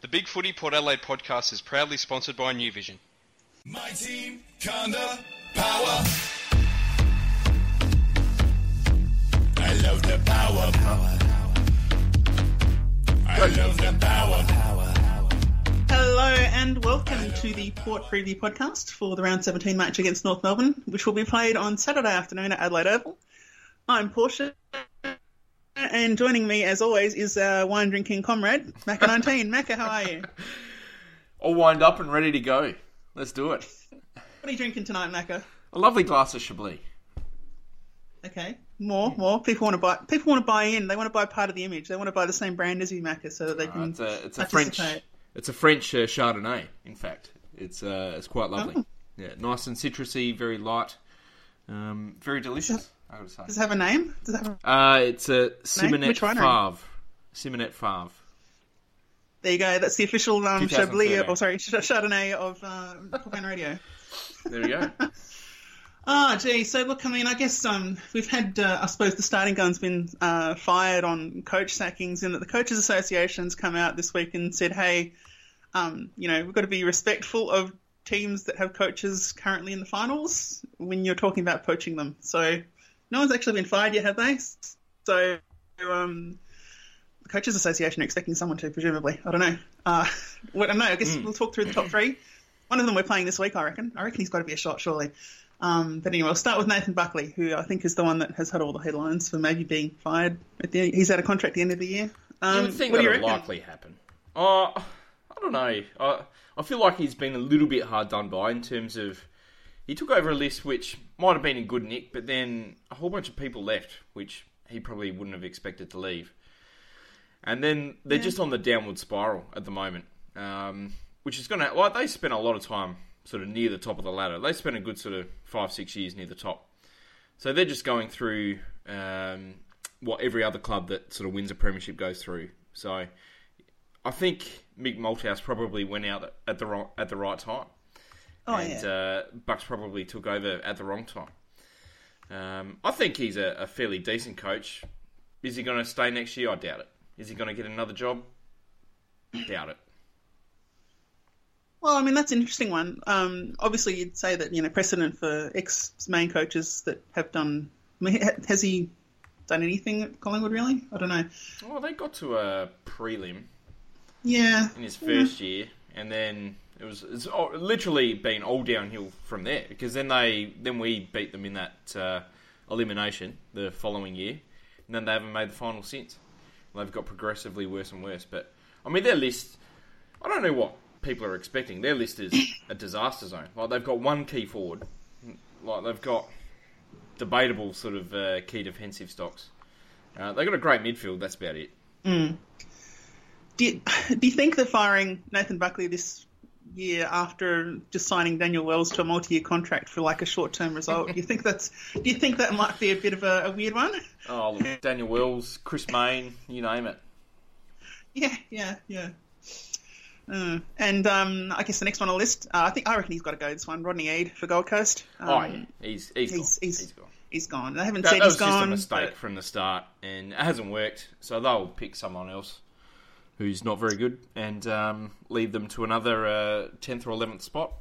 The Big Footy Port Adelaide podcast is proudly sponsored by New Vision. My team, Conda, power. I love the power. power. I love the power. Hello and welcome to the Port Preview podcast for the round 17 match against North Melbourne, which will be played on Saturday afternoon at Adelaide Oval. I'm Portia, and joining me as always is our wine drinking comrade, Macca19. Macca, how are you? All wind up and ready to go. Let's do it. What are you drinking tonight, Macca? A lovely glass of Chablis. Okay, more, more. People want to buy. People want to buy in. They want to buy part of the image. They want to buy the same brand as you, Macca, so that they Uh, can. it's a, it's a French. It's a French uh, Chardonnay. In fact, it's uh, it's quite lovely. Oh. Yeah, nice and citrusy, very light, um, very delicious. I would say. Does it have a name? Does it have? A... Uh, it's a Simonnet Which winery? Febvre. Simonnet Febvre. There you go. That's the official um, Chablis, or sorry, Ch- Chardonnay of uh, Pop Radio. There we go. Oh, gee. So look, I mean, I guess um, we've had, uh, I suppose, the starting gun's been uh, fired on coach sackings, and that the coaches' associations come out this week and said, "Hey, um, you know, we've got to be respectful of teams that have coaches currently in the finals when you're talking about poaching them." So no one's actually been fired yet, have they? So um, the coaches' association are expecting someone to, presumably. I don't know. Uh, well, I don't know. I guess we'll talk through the top three. One of them we're playing this week, I reckon. I reckon he's got to be a shot, surely. Um, but anyway, we'll start with Nathan Buckley, who I think is the one that has had all the headlines for maybe being fired. At the, he's out of contract at the end of the year. Um, you would think what that do you would likely happen. Uh, I don't know. I, I feel like he's been a little bit hard done by in terms of he took over a list which might have been in good nick, but then a whole bunch of people left, which he probably wouldn't have expected to leave. And then they're just on the downward spiral at the moment, um, which is going to like they spent a lot of time sort of near the top of the ladder. They spent a good sort of five six years near the top. So they're just going through um, what every other club that sort of wins a premiership goes through. So I think Mick Malthouse probably went out at the wrong, at the right time, Oh, and yeah. uh, Bucks probably took over at the wrong time. Um, I think he's a, a fairly decent coach. Is he going to stay next year? I doubt it. Is he going to get another job? doubt it. Well, I mean, that's an interesting one. Um, obviously, you'd say that, you know, precedent for ex main coaches that have done. I mean, has he done anything at Collingwood, really? I don't know. Well, they got to a prelim Yeah. in his first year, and then it was it's all- literally been all downhill from there. Because then they then we beat them in that uh, elimination the following year, and then they haven't made the final since. They've got progressively worse and worse. But I mean, their list. I don't know what people are expecting. Their list is a disaster zone. Like they've got one key forward, like they've got debatable sort of uh, key defensive stocks. Uh, they've got a great midfield. That's about it. Do you, do you think that firing Nathan Buckley this year after just signing Daniel Wells to a multi-year contract for like a short-term result, do you think that's? Do you think that might be a bit of a, a weird one? Oh, look, Daniel Wells, Chris Mayne, you name it. Yeah, yeah, yeah. Uh, and um, I guess the next one on the list, uh, I think I reckon he's got to go. This one, Rodney Eade for Gold Coast. Um, Oh yeah, he's he's, he's gone. he's, he's gone. he's gone. They haven't That, said that was he's just a mistake but- from the start, and it hasn't worked. So they'll pick someone else who's not very good and um, lead them to another uh, tenth or eleventh spot.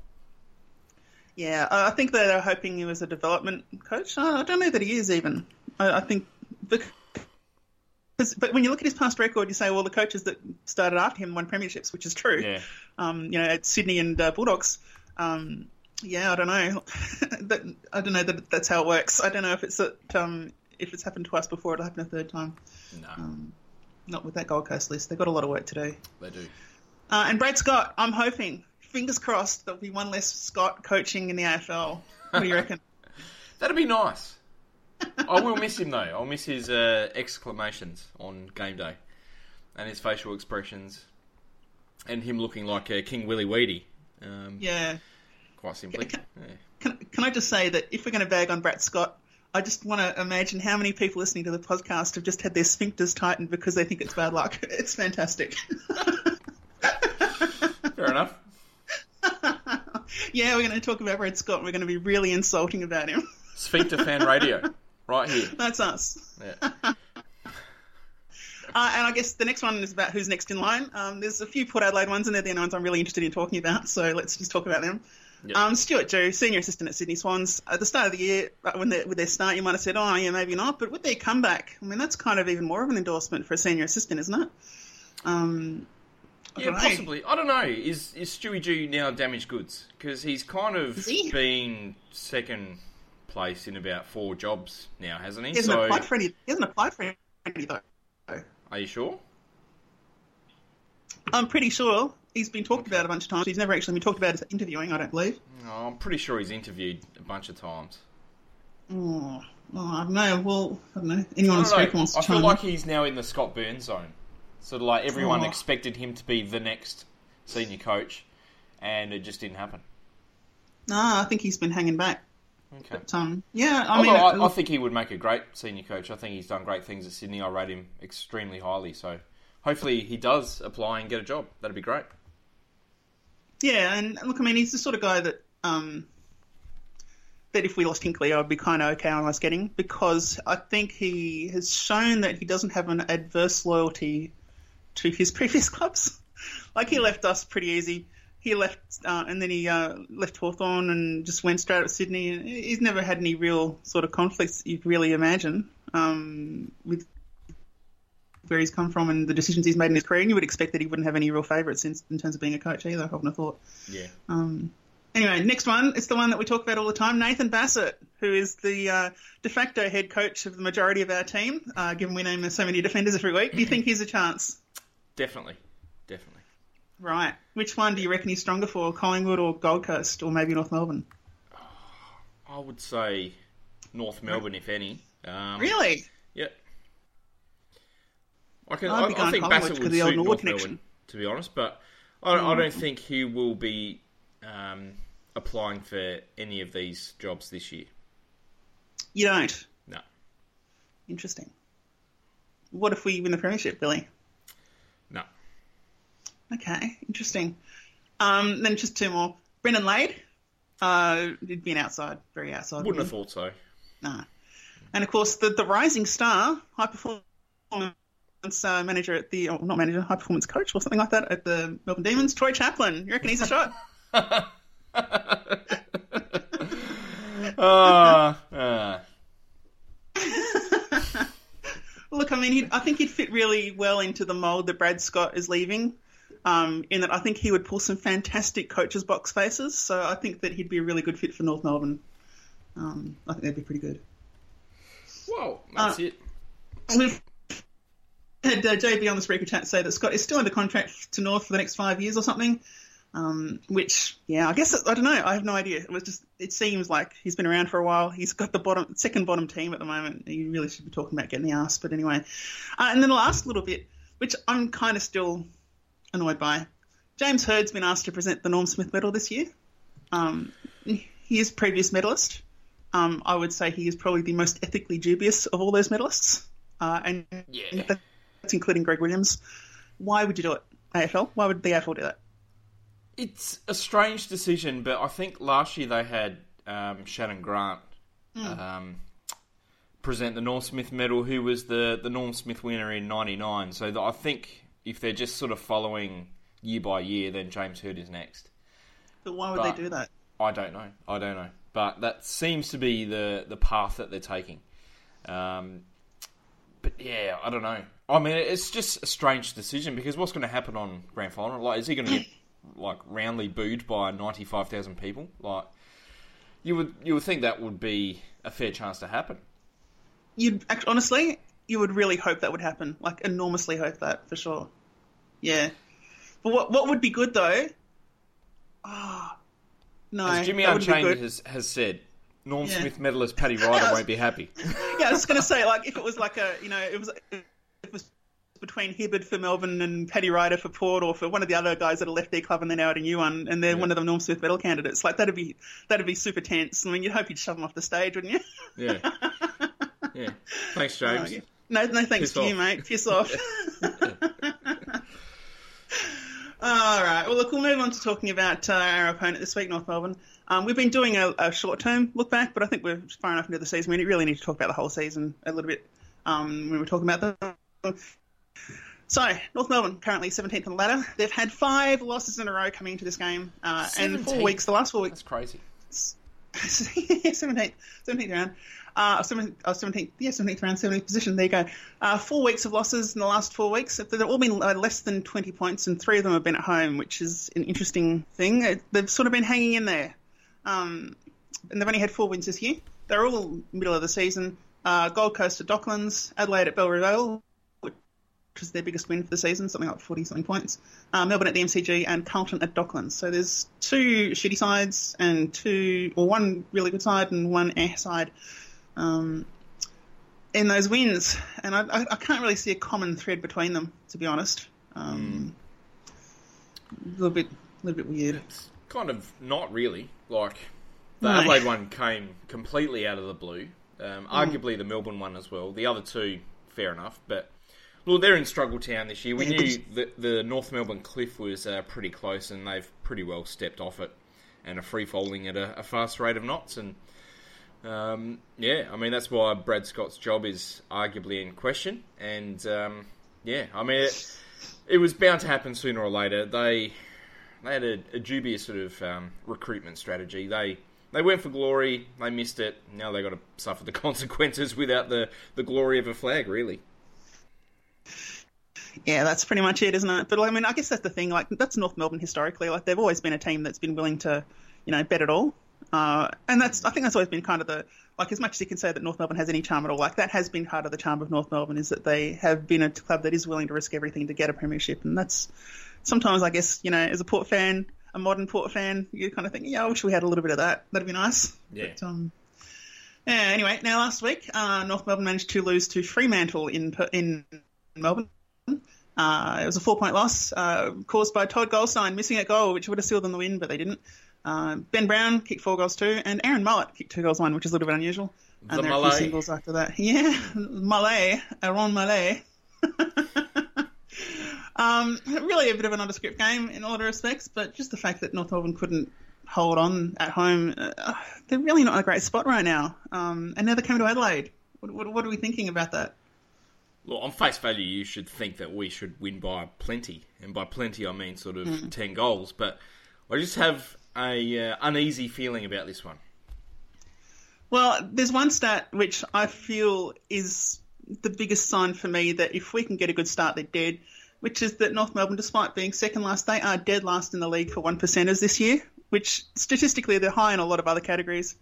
Yeah, I think that they're hoping he was a development coach. Uh, I don't know that he is even. I, I think, because, but when you look at his past record, you say, well, the coaches that started after him won premierships, which is true. Yeah, Um, you know, at Sydney and uh, Bulldogs. Um, yeah, I don't know. that, I don't know that that's how it works. I don't know if it's that, um, if it's happened twice before, it'll happen a third time. no, Um, not with that Gold Coast list. They've got a lot of work to do. they do. Uh, and Brad Scott, I'm hoping, fingers crossed, there'll be one less Scott coaching in the AFL. What do you reckon? That'd be nice. I will miss him though. I'll miss his uh, exclamations on game day, and his facial expressions, and him looking like uh, King Willy Weedy. Um, yeah. quite simply. Can- Yeah. Can, can I just say that if we're going to bag on Brett Scott, I just want to imagine how many people listening to the podcast have just had their sphincters tightened because they think it's bad luck. It's fantastic. Fair enough. yeah, we're going to talk about Red Scott and we're going to be really insulting about him. Sphincter fan radio, right here. That's us. Yeah. Uh, and I guess the next one is about who's next in line. Um, there's a few Port Adelaide ones, and they're the only ones I'm really interested in talking about. So let's just talk about them. Yep. Um, Stuart Dew, senior assistant at Sydney Swans. At the start of the year, uh, when they, with their start, you might have said, "Oh, yeah, maybe not." But with their comeback, I mean, that's kind of even more of an endorsement for a senior assistant, isn't it? Um, Yeah, possibly. I don't know. Is is Stewie G now damaged goods? Because he's kind of he? been second place in about four jobs now, hasn't he? He hasn't so, applied for any. He hasn't applied for any though. are you sure? I'm pretty sure he's been talked about a bunch of times. He's never actually been talked about as interviewing. I don't believe. No, I'm pretty sure he's interviewed a bunch of times. Oh, oh, I don't know. Well, I don't know. Anyone I, on don't know. wants to I feel like he's now in the Scott Burns zone. Sort of like everyone Oh. expected him to be the next senior coach, and it just didn't happen. Nah, I think he's been hanging back. Okay. But um, yeah, I mean, Although I, I think he would make a great senior coach. I think he's done great things at Sydney. I rate him extremely highly. So hopefully he does apply and get a job. That'd be great. yeah, and look, I mean, he's the sort of guy that um, that if we lost Hinkley, I'd be kind of okay on us getting because I think he has shown that he doesn't have an adverse loyalty to his previous clubs. like he left us pretty easy. He left, uh, and then he uh, left Hawthorn and just went straight up to Sydney. And he's never had any real sort of conflicts you could really imagine um, with where he's come from and the decisions he's made in his career. And you would expect that he wouldn't have any real favourites in, in terms of being a coach either. I wouldn't have thought. Yeah. Um, anyway, next one. It's the one that we talk about all the time. Nathan Bassett, who is the uh, de facto head coach of the majority of our team, uh, given we name so many defenders every week. Do you think he's a chance? Definitely. Definitely. Right. Which one do you reckon he's stronger for, Collingwood or Gold Coast, or maybe North Melbourne? I would say North Melbourne, if any. Um, Really? I can. I'd I, be I think Bassett would the suit North connection. Melbourne, to be honest. But I, I don't think he will be um, applying for any of these jobs this year. You don't. No. Interesting. What if we win the premiership, Billy? No. Okay, interesting. Um, then just two more. Brendon Lade. Uh, it'd be an outside, very outside. Wouldn't win. have thought so. Nah. And of course, the, the rising star, high performance uh, manager at the, oh, not manager, high performance coach or something like that at the Melbourne Demons, Troy Chaplin. You reckon he's a shot? Ah, ah. Look, I mean, he'd, I think he'd fit really well into the mould that Brad Scott is leaving. Um, in that, I think he would pull some fantastic coaches' box faces. So I think that he'd be a really good fit for North Melbourne. Um, I think that'd be pretty good. well, that's Uh, it. We've had uh, JB on the Spreaker chat say that Scott is still under contract to North for the next five years or something. Um, which, yeah, I guess I don't know. I have no idea. It was just. It seems like he's been around for a while. He's got the bottom, second bottom team at the moment. He really should be talking about getting the ass. But anyway, uh, and then the last little bit, which I'm kind of still annoyed by. James Hird's been asked to present the Norm Smith Medal this year. Um, he is previous medalist. Um, I would say he is probably the most ethically dubious of all those medalists. Uh, and Yeah. Including Greg Williams. Why would you do it, AFL? Why would the AFL do that? It's a strange decision, but I think last year they had um, Shannon Grant Hmm. um, present the Norm Smith Medal, who was the, the Norm Smith winner in '99. So that I think if they're just sort of following year by year, then James Hird is next. But why would But- they do that? I don't know. I don't know. But that seems to be the, the path that they're taking. Um, but yeah, I don't know. I mean, it's just a strange decision because what's going to happen on grand final? Like, is he going to get like roundly booed by ninety five thousand people? Like, you would you would think that would be a fair chance to happen. You'd act- honestly, you would really hope that would happen. Like enormously hope that for sure. Yeah. But what what would be good though? Ah, no. As Jimmy Unchained has, has said, Norm Yeah. Smith medalist Paddy Ryder won't be happy. Yeah, I was going to say like if it was like a you know it was it was between Hibberd for Melbourne and Paddy Ryder for Port, or for one of the other guys that have left their club and they're now at a new one, and they're Yeah. one of the Norm Smith medal candidates. Like that'd be that'd be super tense. I mean, you'd hope you'd shove them off the stage, wouldn't you? Yeah. Yeah. Thanks, James. yeah. No, no thanks Piss to you, mate. Piss off. All right. Well, look, we'll move on to talking about uh, our opponent this week, North Melbourne. Um, we've been doing a, a short-term look back, but I think we're far enough into the season. We really need to talk about the whole season a little bit um, when we're talking about them. So, North Melbourne currently 17th on the ladder. They've had five losses in a row coming into this game, uh, and four weeks, the last four weeks, That's crazy. 17th, 17th round. Uh, 17th, oh, 17th, yeah, 17th round, 17th position. There you go. Uh, four weeks of losses in the last four weeks. They've all been uh, less than 20 points, and three of them have been at home, which is an interesting thing. Uh, They've sort of been hanging in there. Um, and they've only had four wins this year. They're all middle of the season. Uh, Gold Coast at Docklands, Adelaide at Bellerive Oval, which is their biggest win for the season, something like 40 something points. Uh, Melbourne at the MCG and Carlton at Docklands. So there's two shitty sides and two, or one really good side and one eh side um, in those wins. And I, I, I can't really see a common thread between them, to be honest. Um, A little bit, a little bit weird. It's kind of not really. Like the No. Adelaide one came completely out of the blue. Um, arguably the Melbourne one as well. The other two, fair enough, but well, they're in struggle town this year. We knew that the North Melbourne cliff was uh, pretty close, and they've pretty well stepped off it and are free falling at a, a fast rate of knots. And um, yeah, I mean that's why Brad Scott's job is arguably in question. And um, yeah, I mean it, it was bound to happen sooner or later. They they had a, a dubious sort of um, recruitment strategy. They they went for glory, they missed it. Now they got to suffer the consequences without the, the glory of a flag, really. Yeah, that's pretty much it, isn't it? But I mean, I guess that's the thing. Like, that's North Melbourne historically. Like, they've always been a team that's been willing to, you know, bet it all. Uh, and that's, I think that's always been kind of the, like, as much as you can say that North Melbourne has any charm at all, like, that has been part of the charm of North Melbourne is that they have been a club that is willing to risk everything to get a premiership. And that's sometimes, I guess, you know, as a Port fan, a modern Port fan, you kind of think, yeah, I wish we had a little bit of that. That'd be nice. Yeah. But, um, yeah, anyway, now last week, uh, North Melbourne managed to lose to Fremantle in in Melbourne. Uh, it was a four point loss uh, caused by Todd Goldstein missing a goal, which would have sealed them the win, but they didn't. Uh, ben Brown kicked four goals too, and Aaron Mullett kicked two goals one, which is a little bit unusual. And The there are a Malay. few singles after that. Yeah, Malay, Aaron Malay. um, really a bit of a nondescript game in all other respects, but just the fact that North Melbourne couldn't hold on at home, uh, they're really not in a great spot right now. Um, and now they came to Adelaide. What, what, what are we thinking about that? Well, on face value, you should think that we should win by plenty, and by plenty I mean sort of ten goals. But I just have a uh, uneasy feeling about this one. Well, there's one stat which I feel is the biggest sign for me that if we can get a good start, they're dead, which is that North Melbourne, despite being second last, they are dead last in the league for one percenters this year, which statistically they're high in a lot of other categories.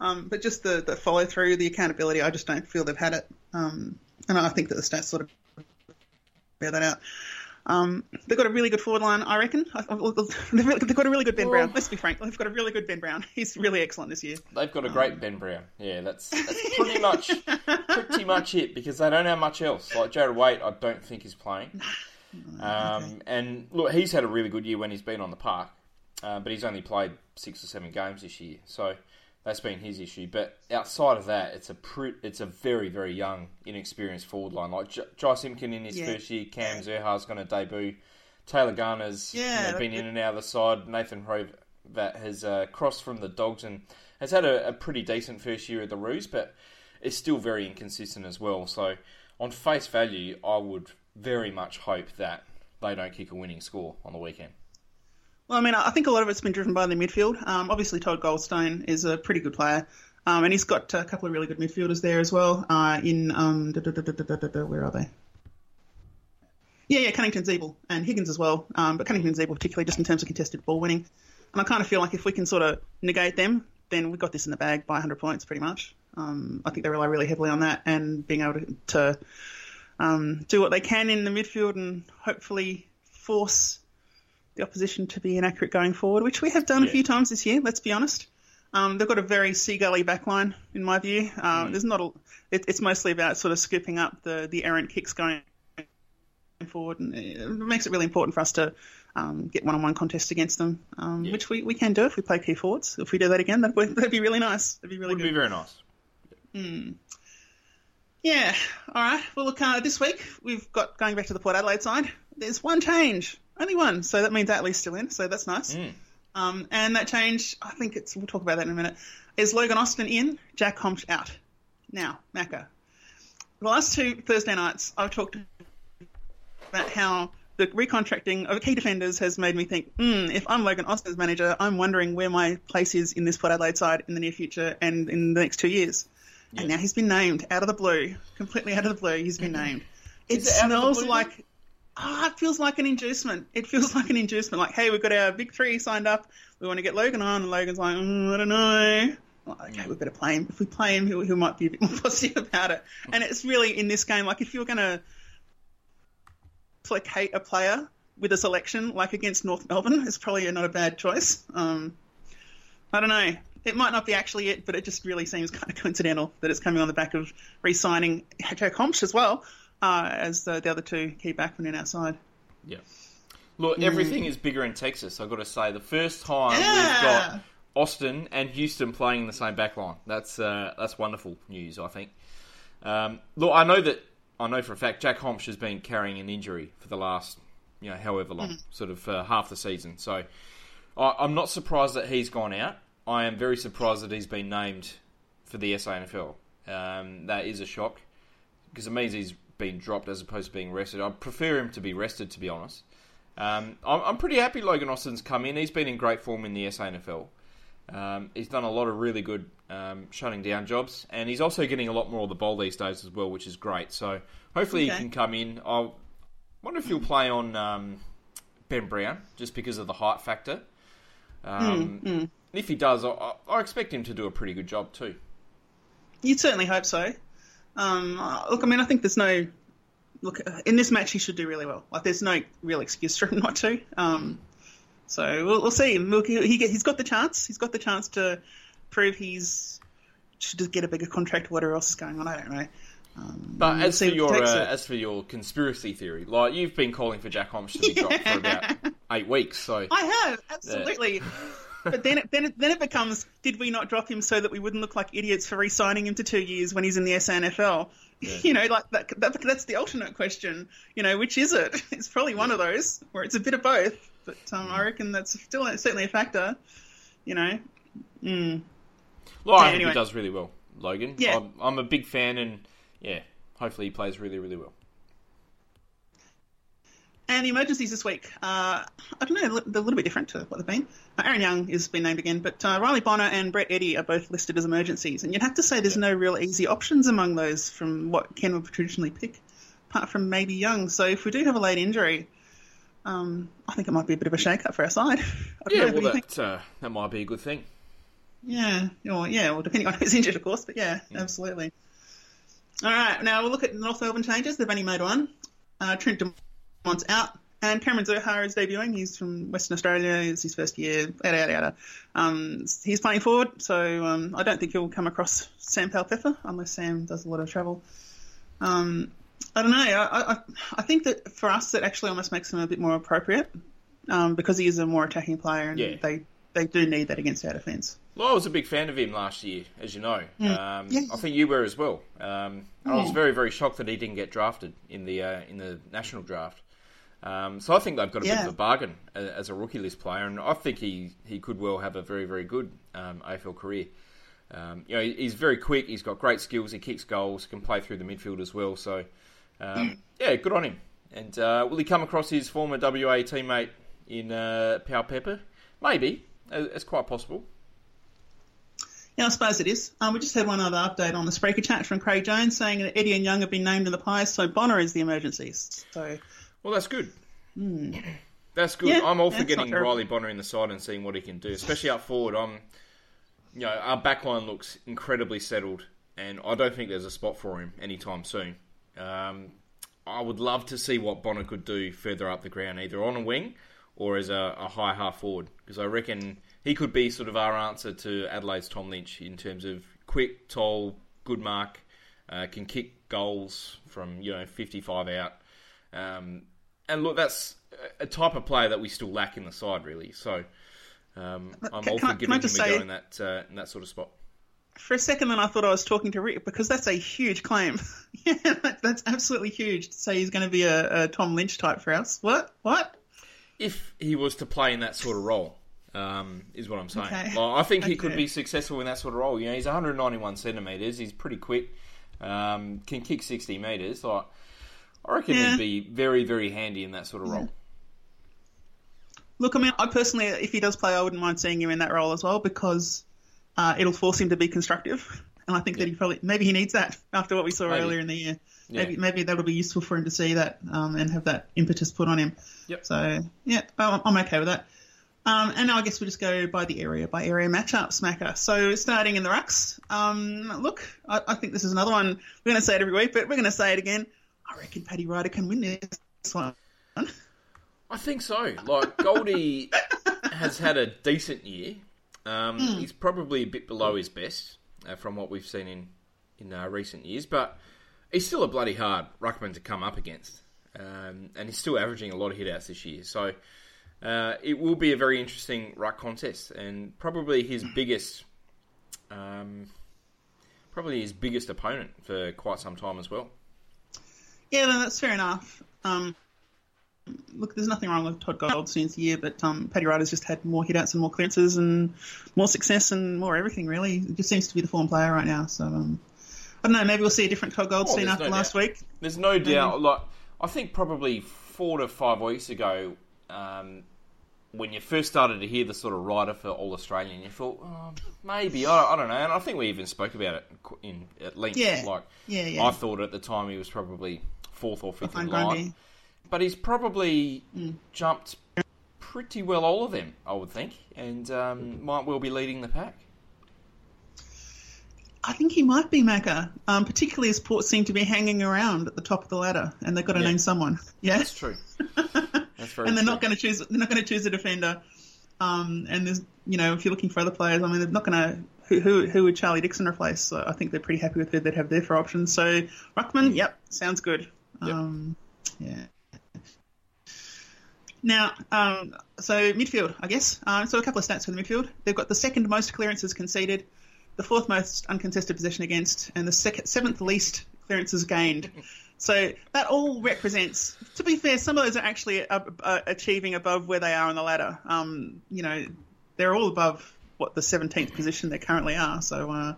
Um, but just the, the follow through, the accountability, I just don't feel they've had it. Um, and I think that the stats sort of bear that out. Um, they've got a really good forward line, I reckon. They've got a really good Ben Brown. Let's be frank. They've got a really good Ben Brown. He's really excellent this year. They've got a great Ben Brown. Yeah, that's, that's pretty much pretty much it because they don't have much else. Like Jarrad Waite, I don't think is playing. Um, and look, he's had a really good year when he's been on the park, uh, but he's only played six or seven games this year, so that's been his issue. But outside of that, it's a pre- it's a very very young, inexperienced forward line. Like J- Jy Simpkin in his Yeah. first year, Cam Zurhaar's going to debut. Taylor Garner's you know, been in and out of the side. Nathan Hrovat has uh, crossed from the Dogs and has had a, a pretty decent first year at the Roos, but is still very inconsistent as well. So, on face value, I would very much hope that they don't kick a winning score on the weekend. Well, I mean, I think a lot of it's been driven by the midfield. Um, obviously, Todd Goldstein is a pretty good player, um, and he's got a couple of really good midfielders there as well. Uh, in um, da- da- da- where are they? Yeah, yeah, Cunnington, Ziebell, and Higgins as well. Um, but Cunnington, Ziebell particularly, just in terms of contested ball winning. And I kind of feel like if we can sort of negate them, then we've got this in the bag by 100 points, pretty much. Um, I think they rely really heavily on that and being able to, to um, do what they can in the midfield and hopefully force the opposition to be inaccurate going forward, which we have done a few times this year. Let's be honest. Um, they've got a very seagully backline, in my view. Uh, There's not a. It, it's mostly about sort of scooping up the the errant kicks going forward, and it makes it really important for us to um, get one-on-one contests against them, um, Yeah. which we, we can do if we play key forwards. If we do that again, that'd, be- that'd be really nice. That'd be really Would good. be very nice. Yeah. All right. Well, look, uh, this week we've got going back to the Port Adelaide side. There's one change, only one. So that means Atley's still in. So that's nice. Um, and that change, I think it's. We'll talk about that in a minute. Is Logan Austin in? Jack Hombsch out. Now, Macca. The last two Thursday nights, I've talked about how the recontracting of key defenders has made me think, mm, if I'm Logan Austin's manager, I'm wondering where my place is in this Port Adelaide side in the near future and in the next two years. And now he's been named out of the blue, completely out of the blue. He's been named. It Is it out of the smells blue, like. Ah, it feels like an inducement. It feels like an inducement. Like, hey, we've got our big three signed up. We want to get Logan on, and Logan's like, mm, I don't know. Well, okay, we better play him. If we play him, he, might be a bit more positive about it. And it's really in this game, like if you're going to placate a player with a selection, like against North Melbourne, it's probably not a bad choice. Um, I don't know. It might not be actually it, but it just really seems kind of coincidental that it's coming on the back of re-signing Joe Comps as well uh, as the, the other two key backmen in our side. Yeah. Look, everything is bigger in Texas. I've got to say, the first time we've got Austin and Houston playing in the same backline. That's uh, that's wonderful news. I think. Um, look, I know that I know for a fact Jack Hombsch has been carrying an injury for the last, you know, however long, sort of uh, half the season. So I, I'm not surprised that he's gone out. I am very surprised that he's been named for the SANFL. Um, that is a shock because it means he's been dropped as opposed to being rested. I prefer him to be rested, to be honest. Um, I'm, I'm pretty happy Logan Austin's come in. He's been in great form in the SANFL. Um, he's done a lot of really good um, shutting down jobs, and he's also getting a lot more of the ball these days as well, which is great. So hopefully he can come in. I wonder if he'll play on um, Ben Brown just because of the height factor. Um, and If he does, I, I- I expect him to do a pretty good job too. You'd certainly hope so. Um, uh, look, I mean, I think there's no look uh, in this match. He should do really well. Like, there's no real excuse for him not to. Um, so we'll, we'll see. Look, he, he's got the chance. He's got the chance to prove he's should just get a bigger contract. Whatever else is going on, I don't know. Um, But as for your uh, as for your conspiracy theory, like you've been calling for Jack Hombsch to be dropped for about eight weeks, so I have absolutely. But then, it, then, it, then it becomes: Did we not drop him so that we wouldn't look like idiots for re-signing him to two years when he's in the SNFL? You know, like that, that. That's the alternate question. You know, which is it? It's probably one of those where it's a bit of both. But um, I reckon that's still certainly a factor. You know, mm. well, I Yeah, anyway. he does really well, Logan. Yeah. I'm, I'm a big fan, and yeah, hopefully he plays really, really well. And the emergencies this week, uh, I don't know, they're a little bit different to what they've been. Uh, Aaron Young has been named again, but uh, Riley Bonner and Brett Eddy are both listed as emergencies. And you'd have to say there's no real easy options among those from what Ken would traditionally pick, apart from maybe Young. So if we do have a late injury, um, I think it might be a bit of a shake-up for our side. I don't Yeah, know, well, that uh, that might be a good thing. Yeah, or, yeah, well, depending on who's injured, of course, but yeah, absolutely. All right, now we'll look at North Melbourne changes. They've only made one. Uh, Trent Dumont's out, and Cameron Zurhaar is debuting. He's from Western Australia. It's his first year. Yada yada yada. Um, he's playing forward, so um, I don't think he'll come across Sam Powell-Pepper unless Sam does a lot of travel. Um, I don't know. I, I, I think that for us, it actually almost makes him a bit more appropriate um, because he is a more attacking player, and Yeah. they they do need that against our defence. Well, I was a big fan of him last year, as you know. Um, Yeah. I think you were as well. Um, and I was very, very shocked that he didn't get drafted in the uh, in the national draft. Um, so I think they've got a bit of a bargain as a rookie list player, and I think he, he could well have a very, very good um, AFL career. Um, you know, he's very quick. He's got great skills. He kicks goals. Can play through the midfield as well. So, um, yeah, good on him. And uh, will he come across his former WA teammate in uh, Powell-Pepper? Maybe. Uh, It's quite possible. Yeah, I suppose it is. Um, we just had one other update on the Spreaker chat from Craig Jones saying that Eddy and Young have been named in the pies, so Bonner is the emergency. So Well, that's good. That's good. Yeah, I'm all for getting. Riley Bonner in the side and seeing what he can do, especially up forward. I'm, you know, our backline looks incredibly settled, and I don't think there's a spot for him anytime soon. Um, I would love to see what Bonner could do further up the ground, either on a wing or as a, a high half forward, because I reckon he could be sort of our answer to Adelaide's Tom Lynch in terms of quick, tall, good mark, uh, can kick goals from you know 55 out. Um, and look, that's a type of player that we still lack in the side, really. So um, I'm Can- all for I- can I giving him a go in that uh, in that sort of spot. for a second, then I thought I was talking to Rick because that's a huge claim. yeah, that's absolutely huge to say he's going to be a, a Tom Lynch type for us. What? What? If he was to play in that sort of role, um, is what I'm saying. Okay. Like, I think he could be successful in that sort of role. You know, he's 191 centimeters. He's pretty quick. Um, can kick 60 meters. Like, I reckon Yeah. he'd be very, very handy in that sort of role. Look, I mean, I personally, if he does play, I wouldn't mind seeing him in that role as well because uh, it'll force him to be constructive, and I think that he probably maybe he needs that after what we saw Maybe. earlier in the year. Yeah. Maybe maybe that'll be useful for him to see that um, and have that impetus put on him. Yep. So yeah, I'm okay with that. Um, and now I guess we'll just go by the area by area matchups, Macca. So starting in the rucks, um, look, I, I think this is another one. We're going to say it every week, but we're going to say it again. I reckon Paddy Ryder can win this one. I think so. Like Goldie has had a decent year. Um, He's probably a bit below his best uh, from what we've seen in in uh, recent years, but he's still a bloody hard ruckman to come up against, um, and he's still averaging a lot of hitouts this year. So uh, it will be a very interesting ruck contest, and probably his biggest, um, probably his biggest opponent for quite some time as well. Yeah, no, that's fair enough. Um, look, there's nothing wrong with Todd Gold Goldstein's a year, but um, Paddy Ryder's just had more hitouts and more clearances and more success and more everything, really. It just seems to be the form player right now. So, um, I don't know, maybe we'll see a different Todd Goldstein there's after no last doubt. week. There's no doubt. Like I think probably four to five weeks ago, um, when you first started to hear the sort of Ryder for All Australian, you thought oh, maybe I, I don't know, and I think we even spoke about it in at length. Yeah. Like Yeah, yeah. I thought at the time he was probably fourth or fifth in line, but he's probably Mm. jumped pretty well all of them, I would think, and um, might well be leading the pack. I think he might be Macca, um, particularly as Port seem to be hanging around at the top of the ladder, and they've got to Yeah. name someone. Yeah, That's true. That's very and they're true. not going to choose. They're not going to choose a defender. Um, and there's, you know, if you're looking for other players, I mean, they're not going to. Who, who, who would Charlie Dixon replace? So I think they're pretty happy with who they'd have there for options. So Ruckman, yep, sounds good. Yep. Um, yeah. Now, um, so midfield, I guess. Um, so a couple of stats for the midfield. They've got the second most clearances conceded, the fourth most uncontested possession against, and the second, seventh least clearances gained. So that all represents. To be fair, some of those are actually uh, uh, achieving above where they are on the ladder. Um, you know, they're all above what the 17th position they currently are. So, uh,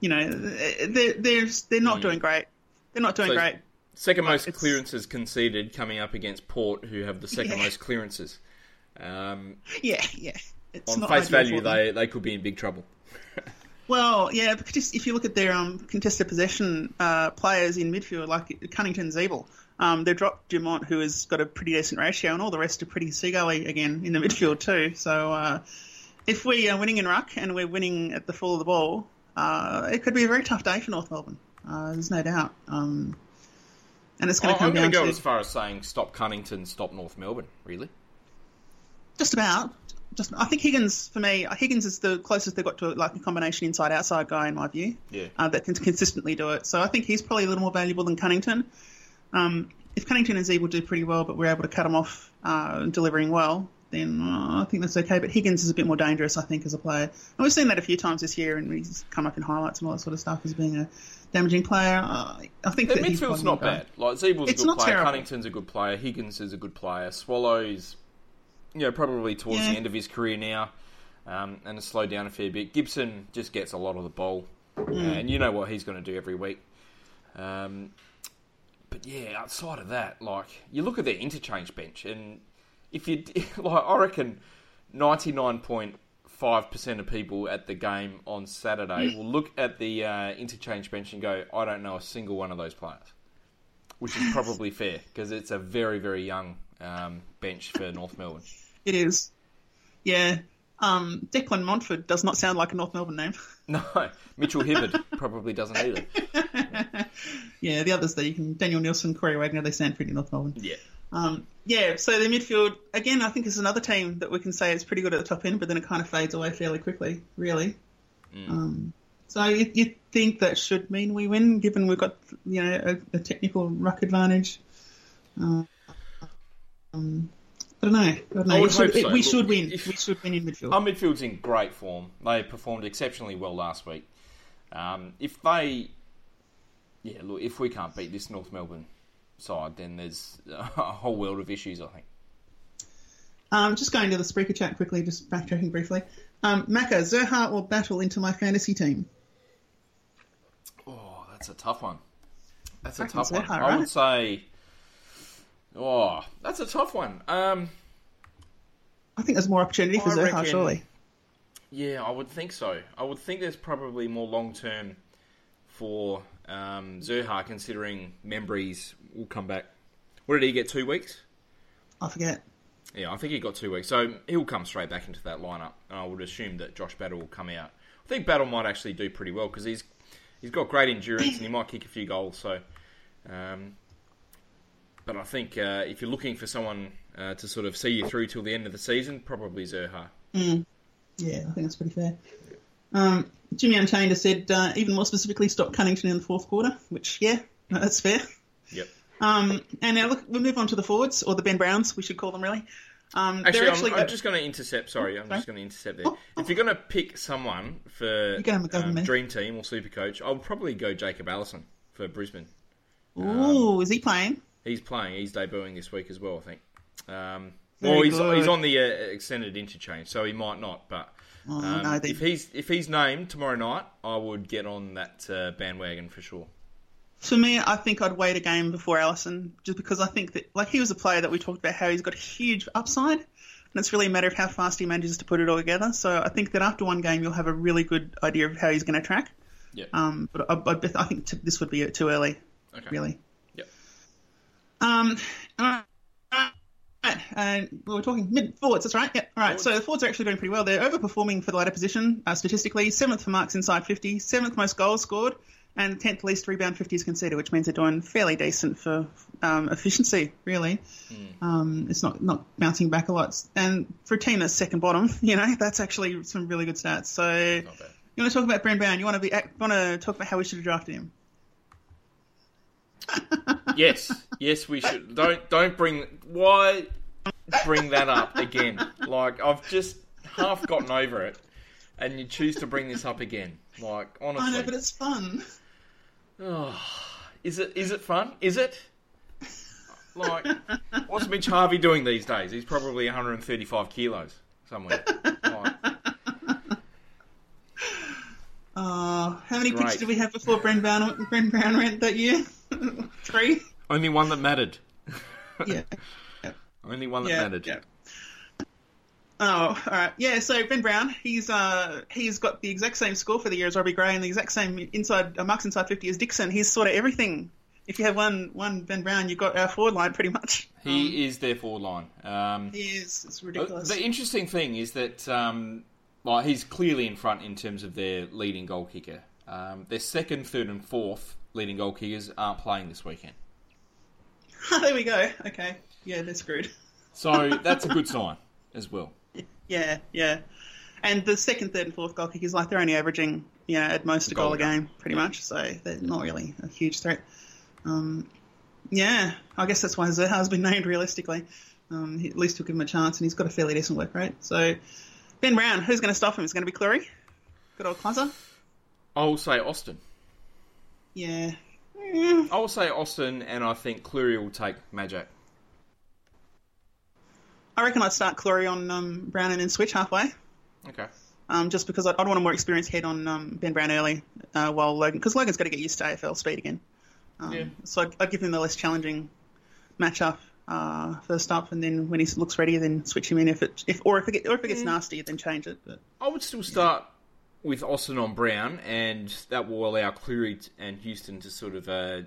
you know, they're they're they're not doing great. They're not doing So- great. Second most it's- clearances conceded coming up against Port, who have the second Yeah. most clearances. Um, Yeah, yeah. It's on face value, they, they could be in big trouble. Well, yeah, because just if you look at their um, contested possession uh, players in midfield, like Cunnington, Ziebell, um, they've dropped Dumont, who has got a pretty decent ratio, and all the rest are pretty seagully again in the midfield too. So uh, if we are winning in ruck and we're winning at the full of the ball, uh, it could be a very tough day for North Melbourne. Uh, there's no doubt. Um, and it's going to I'm come going down to go to as far as saying stop Cunnington, stop North Melbourne, really. just about. Just, I think Higgins for me. Higgins is the closest they've got to like a combination inside outside guy in my view. Yeah. uh, that can consistently do it. So I think he's probably a little more valuable than Cunnington. Um, if Cunnington and Ziebell do pretty well, but we're able to cut them off uh, delivering well, then uh, I think that's okay. But Higgins is a bit more dangerous, I think, as a player. And we've seen that a few times this year, and he's come up in highlights and all that sort of stuff as being a damaging player. Uh, I think that he's midfield's not bad. Like Ziebell's It's a good not player, terrible. Cunnington's a good player, Higgins is a good player, Swallows, you know, probably towards Yeah. the end of his career now, um, and has slowed down a fair bit. Gibson just gets a lot of the ball, uh, and you know what he's going to do every week. Um, but yeah, outside of that, like you look at their interchange bench, and if you like, I reckon ninety nine point five percent of people at the game on Saturday will look at the uh, interchange bench and go, "I don't know a single one of those players," which is probably fair because it's a very very young um, bench for North Melbourne. It is. Yeah. Um, Declan Mountford does not sound like a North Melbourne name. No, Mitchell Hibberd probably doesn't either. yeah, the others there, you can Daniel Nielson, Corey Wagner, they sound pretty North Melbourne. Yeah. Um, yeah, so the midfield again. I think is another team that we can say is pretty good at the top end, but then it kind of fades away fairly quickly. Really. Um, so you, you think that should mean we win, given we've got you know a, a technical ruck advantage? Uh, um, I don't know. I don't know. I We should, so. we Look, should win. if- we should win in midfield. Our midfield's in great form. They performed exceptionally well last week. Um, if they, yeah, look, if we can't beat this North Melbourne side, then there's a whole world of issues. I think. Um, just going to the Spreaker chat quickly, just backtracking briefly. Um, Macca, Zurhaar or Battle into my fantasy team? Oh, that's a tough one. That's a tough so, one. huh, I would say Oh, that's a tough one. Um, I think there's more opportunity for I Zurhaar, reckon- surely. yeah, I would think so. I would think there's probably more long term for um, Zurhaar, considering Membrey's will come back. What did he get? Two weeks. I forget. Yeah, I think he got two weeks, so he'll come straight back into that lineup. And I would assume that Josh Battle will come out. I think Battle might actually do pretty well because he's he's got great endurance and he might kick a few goals. So, um, but I think uh, if you're looking for someone uh, to sort of see you through till the end of the season, probably Zurhaar. Yeah, I think that's pretty fair. Um, Jimmy Unchained has said, uh, even more specifically, stop Cunnington in the fourth quarter, which, yeah, that's fair. Yep. Um, and now look, we'll move on to the forwards, or the Ben Browns, we should call them really. Um, Actually, they're I'm, actually I'm just going to intercept. Sorry, I'm just going to intercept there. If you're going to pick someone for go have a go with um. Dream Team or Super Coach, I'll probably go Jacob Allison for Brisbane. Ooh, is he playing? He's playing. He's debuting this week as well, I think. Um, he's, good. he's on the uh, extended interchange, so he might not. But Oh, um, no, they- if he's if he's named tomorrow night, I would get on that uh, bandwagon for sure. For me, I think I'd wait a game before Allison, just because I think that, like, he was a player that we talked about how he's got a huge upside, and it's really a matter of how fast he manages to put it all together. So I think that after one game, you'll have a really good idea of how he's going to track. Yeah. Um, but I, I, I think t- this would be too early, Okay. really. Yep. Um, all right. And we were talking mid forwards, that's right. Yeah. All right. So the forwards are actually doing pretty well. They're overperforming for the latter position uh, statistically. Seventh for marks inside 50, seventh most goals scored, and tenth least rebound 50s conceded, which means they're doing fairly decent for um, efficiency. Really, um, it's not not bouncing back a lot. And for a team that's second bottom, you know, that's actually some really good stats. So you want to talk about Brent Brown? You want to be want to talk about how we should have drafted him? Yes, yes, we should. Don't don't bring why bring that up again. Like I've just half gotten over it, and you choose to bring this up again. Like honestly, I know, but it's fun. Oh, is it is it fun? Is it? Like, what's Mitch Harvey doing these days? He's probably 135 kilos somewhere. Like, Uh, how many picks Great. did we have before Brent Brown, Brent Brown went that year? Three? only one that mattered. Yeah. Only one that Yeah, mattered. yeah. Oh, all right. Yeah, so Ben Brown, he's uh he's got the exact same score for the year as Robbie Gray and the exact same inside uh, marks inside 50 as Dixon. He's sort of everything. If you have one one Ben Brown, you've got our forward line pretty much. He is their forward line. Um, He is. It's Uh, ridiculous. The interesting thing is that, um, well, he's clearly in front in terms of their leading goal kicker. Um, their second, third, and fourth leading goal kickers aren't playing this weekend, there we go. Okay. Yeah, they're screwed. so that's a good sign as well. Yeah, yeah. And the second, third, and fourth goal kickers, like they're only averaging, you know, at most a Goal goal a a game. pretty much. So they're not really a huge threat. Um, yeah, I guess that's why Zurhaar's been named realistically. Um, he- at least he'll give him a chance, and he's got a fairly decent work rate. So Ben Brown, who's going to stop him? Is it going to be Clurey? Good old Cluzzer? I'll say Austin. Yeah. Mm, I'll say Austin, and I think Clurey will take Magic. I reckon I'd start Clurey on um, Brown and then switch halfway. Okay. Um, just because I'd, I'd want a more experienced head on um, Ben Brown early, uh, while Logan, because Logan's got to get used to AFL speed again. Um, Yeah. So I'd, I'd give him the less challenging matchup uh, first up, and then when he looks ready, then switch him in. If it, if or if it, get, or if it gets nasty, then change it. But I would still start with Austin on Brown, and that will allow Clurey and Houston to sort of uh,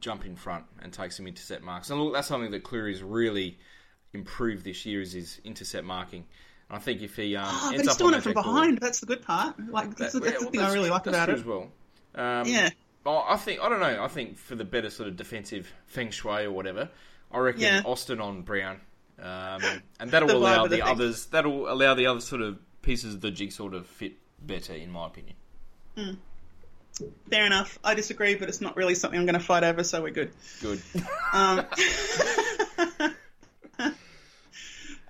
jump in front and take some intercept marks. And look, that's something that Clurey's really improved this year is his intercept marking. And I think if he um, oh, ends but he's up doing it from that back behind. That's the good part. Like that's, the- ball- that's the well, thing I really like that's about true it. as well. Um, Yeah. well, I think I don't know. I think for the better sort of defensive feng shui or whatever, I reckon Yeah. Austin on Brown, um, and that'll allow the the others. That'll allow the other sort of pieces of the jigsaw to fit better, in my opinion. Fair enough. I disagree, but it's not really something I'm going to fight over, so we're good. Good. Um,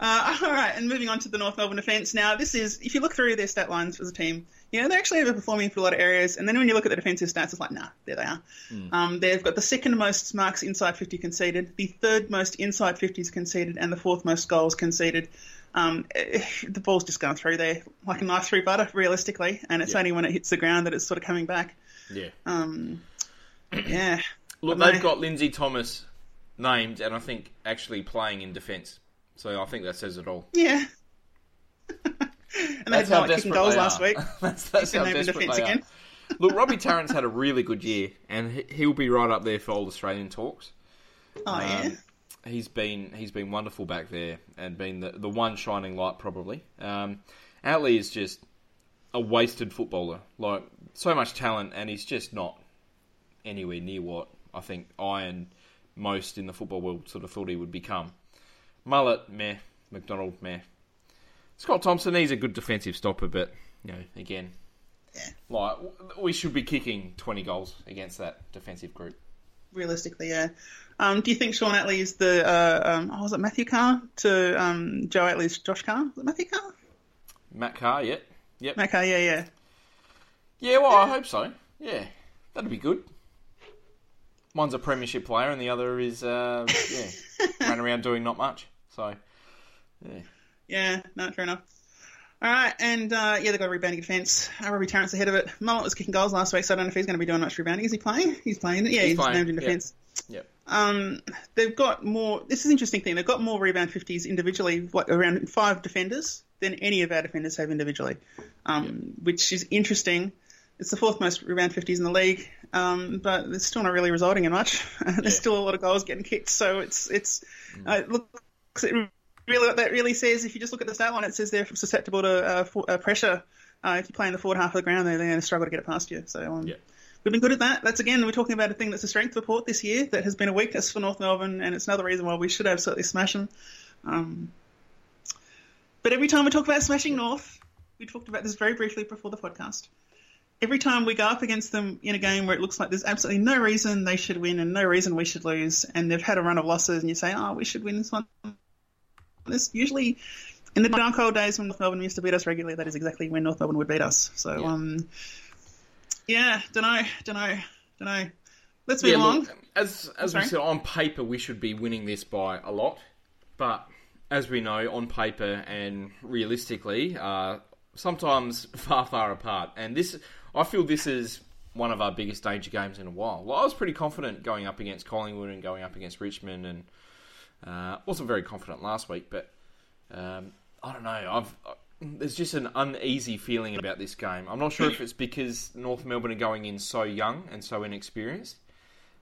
uh, all right, and moving on to the North Melbourne defence. Now, this is, if you look through their stat lines as a team, you know, they're actually overperforming for a lot of areas. And then when you look at the defensive stats, it's like, nah, there they are. Um, they've got the second most marks inside 50 conceded, the third most inside 50s conceded, and the fourth most goals conceded. Um, the ball's just going through there like a knife through butter, realistically, and it's Yeah. only when it hits the ground that it's sort of coming back. Yeah. Um, yeah. Look, But they've no- got Lindsay Thomas named, and I think actually playing in defence. So I think that says it all. Yeah. and that's how kicking goals last week. that's that's how been named in desperate defence they are. again. Look, Robbie Tarrant's had a really good year, and he- he'll be right up there for all Australian talks. Oh yeah. He's been he's been wonderful back there and been the, the one shining light probably. Um, Atley is just a wasted footballer, like so much talent, and he's just not anywhere near what I think I and most in the football world sort of thought he would become. Mullet, meh. McDonald, meh. Scott Thompson, he's a good defensive stopper, but you know, again, yeah. like we should be kicking twenty goals against that defensive group. Realistically, yeah. Um, do you think Shaun Atley is the uh, um, oh, was it Matthew Carr to um, Joe Atley's Josh Carr? Was it Matthew Carr? Matt Carr, yep, yep. Matt Carr, yeah, yeah. Yeah, well, I hope so. Yeah, that'd be good. One's a premiership player, and the other is uh, yeah, running around doing not much. So, yeah, Yeah, no, fair enough. All right, and uh, yeah, they've got a rebounding defence. Uh, Robbie Tarrant's ahead of it. Mullet was kicking goals last week, so I don't know if he's going to be doing much rebounding. Is he playing? He's playing. Yeah, he's, playing, named in yeah. defence. yep, Um, they've got more. This is an interesting thing. They've got more rebound fifties individually, what, around five defenders than any of our defenders have individually, um, which is interesting. It's the fourth most rebound fifties in the league, um, but it's still not really resulting in much. There's Yeah. still a lot of goals getting kicked, so it's it's Mm. uh, it looks it really what that really says. If you just look at the stat line, it says they're susceptible to uh, for, uh, pressure. Uh, if you play in the forward half of the ground, they're, they're going to struggle to get it past you. So um, Yeah. We've been good at that. That's again, we're talking about a thing that's a strength report this year that has been a weakness for North Melbourne, and it's another reason why we should absolutely smash them. Um, but every time we talk about smashing North, we talked about this very briefly before the podcast. Every time we go up against them in a game where it looks like there's absolutely no reason they should win and no reason we should lose, and they've had a run of losses, and you say, "Oh, we should win this one." This usually, in the dark old days when North Melbourne used to beat us regularly, that is exactly when North Melbourne would beat us. So, Yeah. um, yeah, don't know, don't know, don't know. Let's move yeah. along. Look, as as we said, on paper we should be winning this by a lot, but as we know, on paper and realistically, uh, sometimes far far apart. And this, I feel, this is one of our biggest danger games in a while. Well, I was pretty confident going up against Collingwood and going up against Richmond, and uh, wasn't very confident last week. But um, I don't know. I've uh, there's just an uneasy feeling about this game. I'm not sure if it's because North Melbourne are going in so young and so inexperienced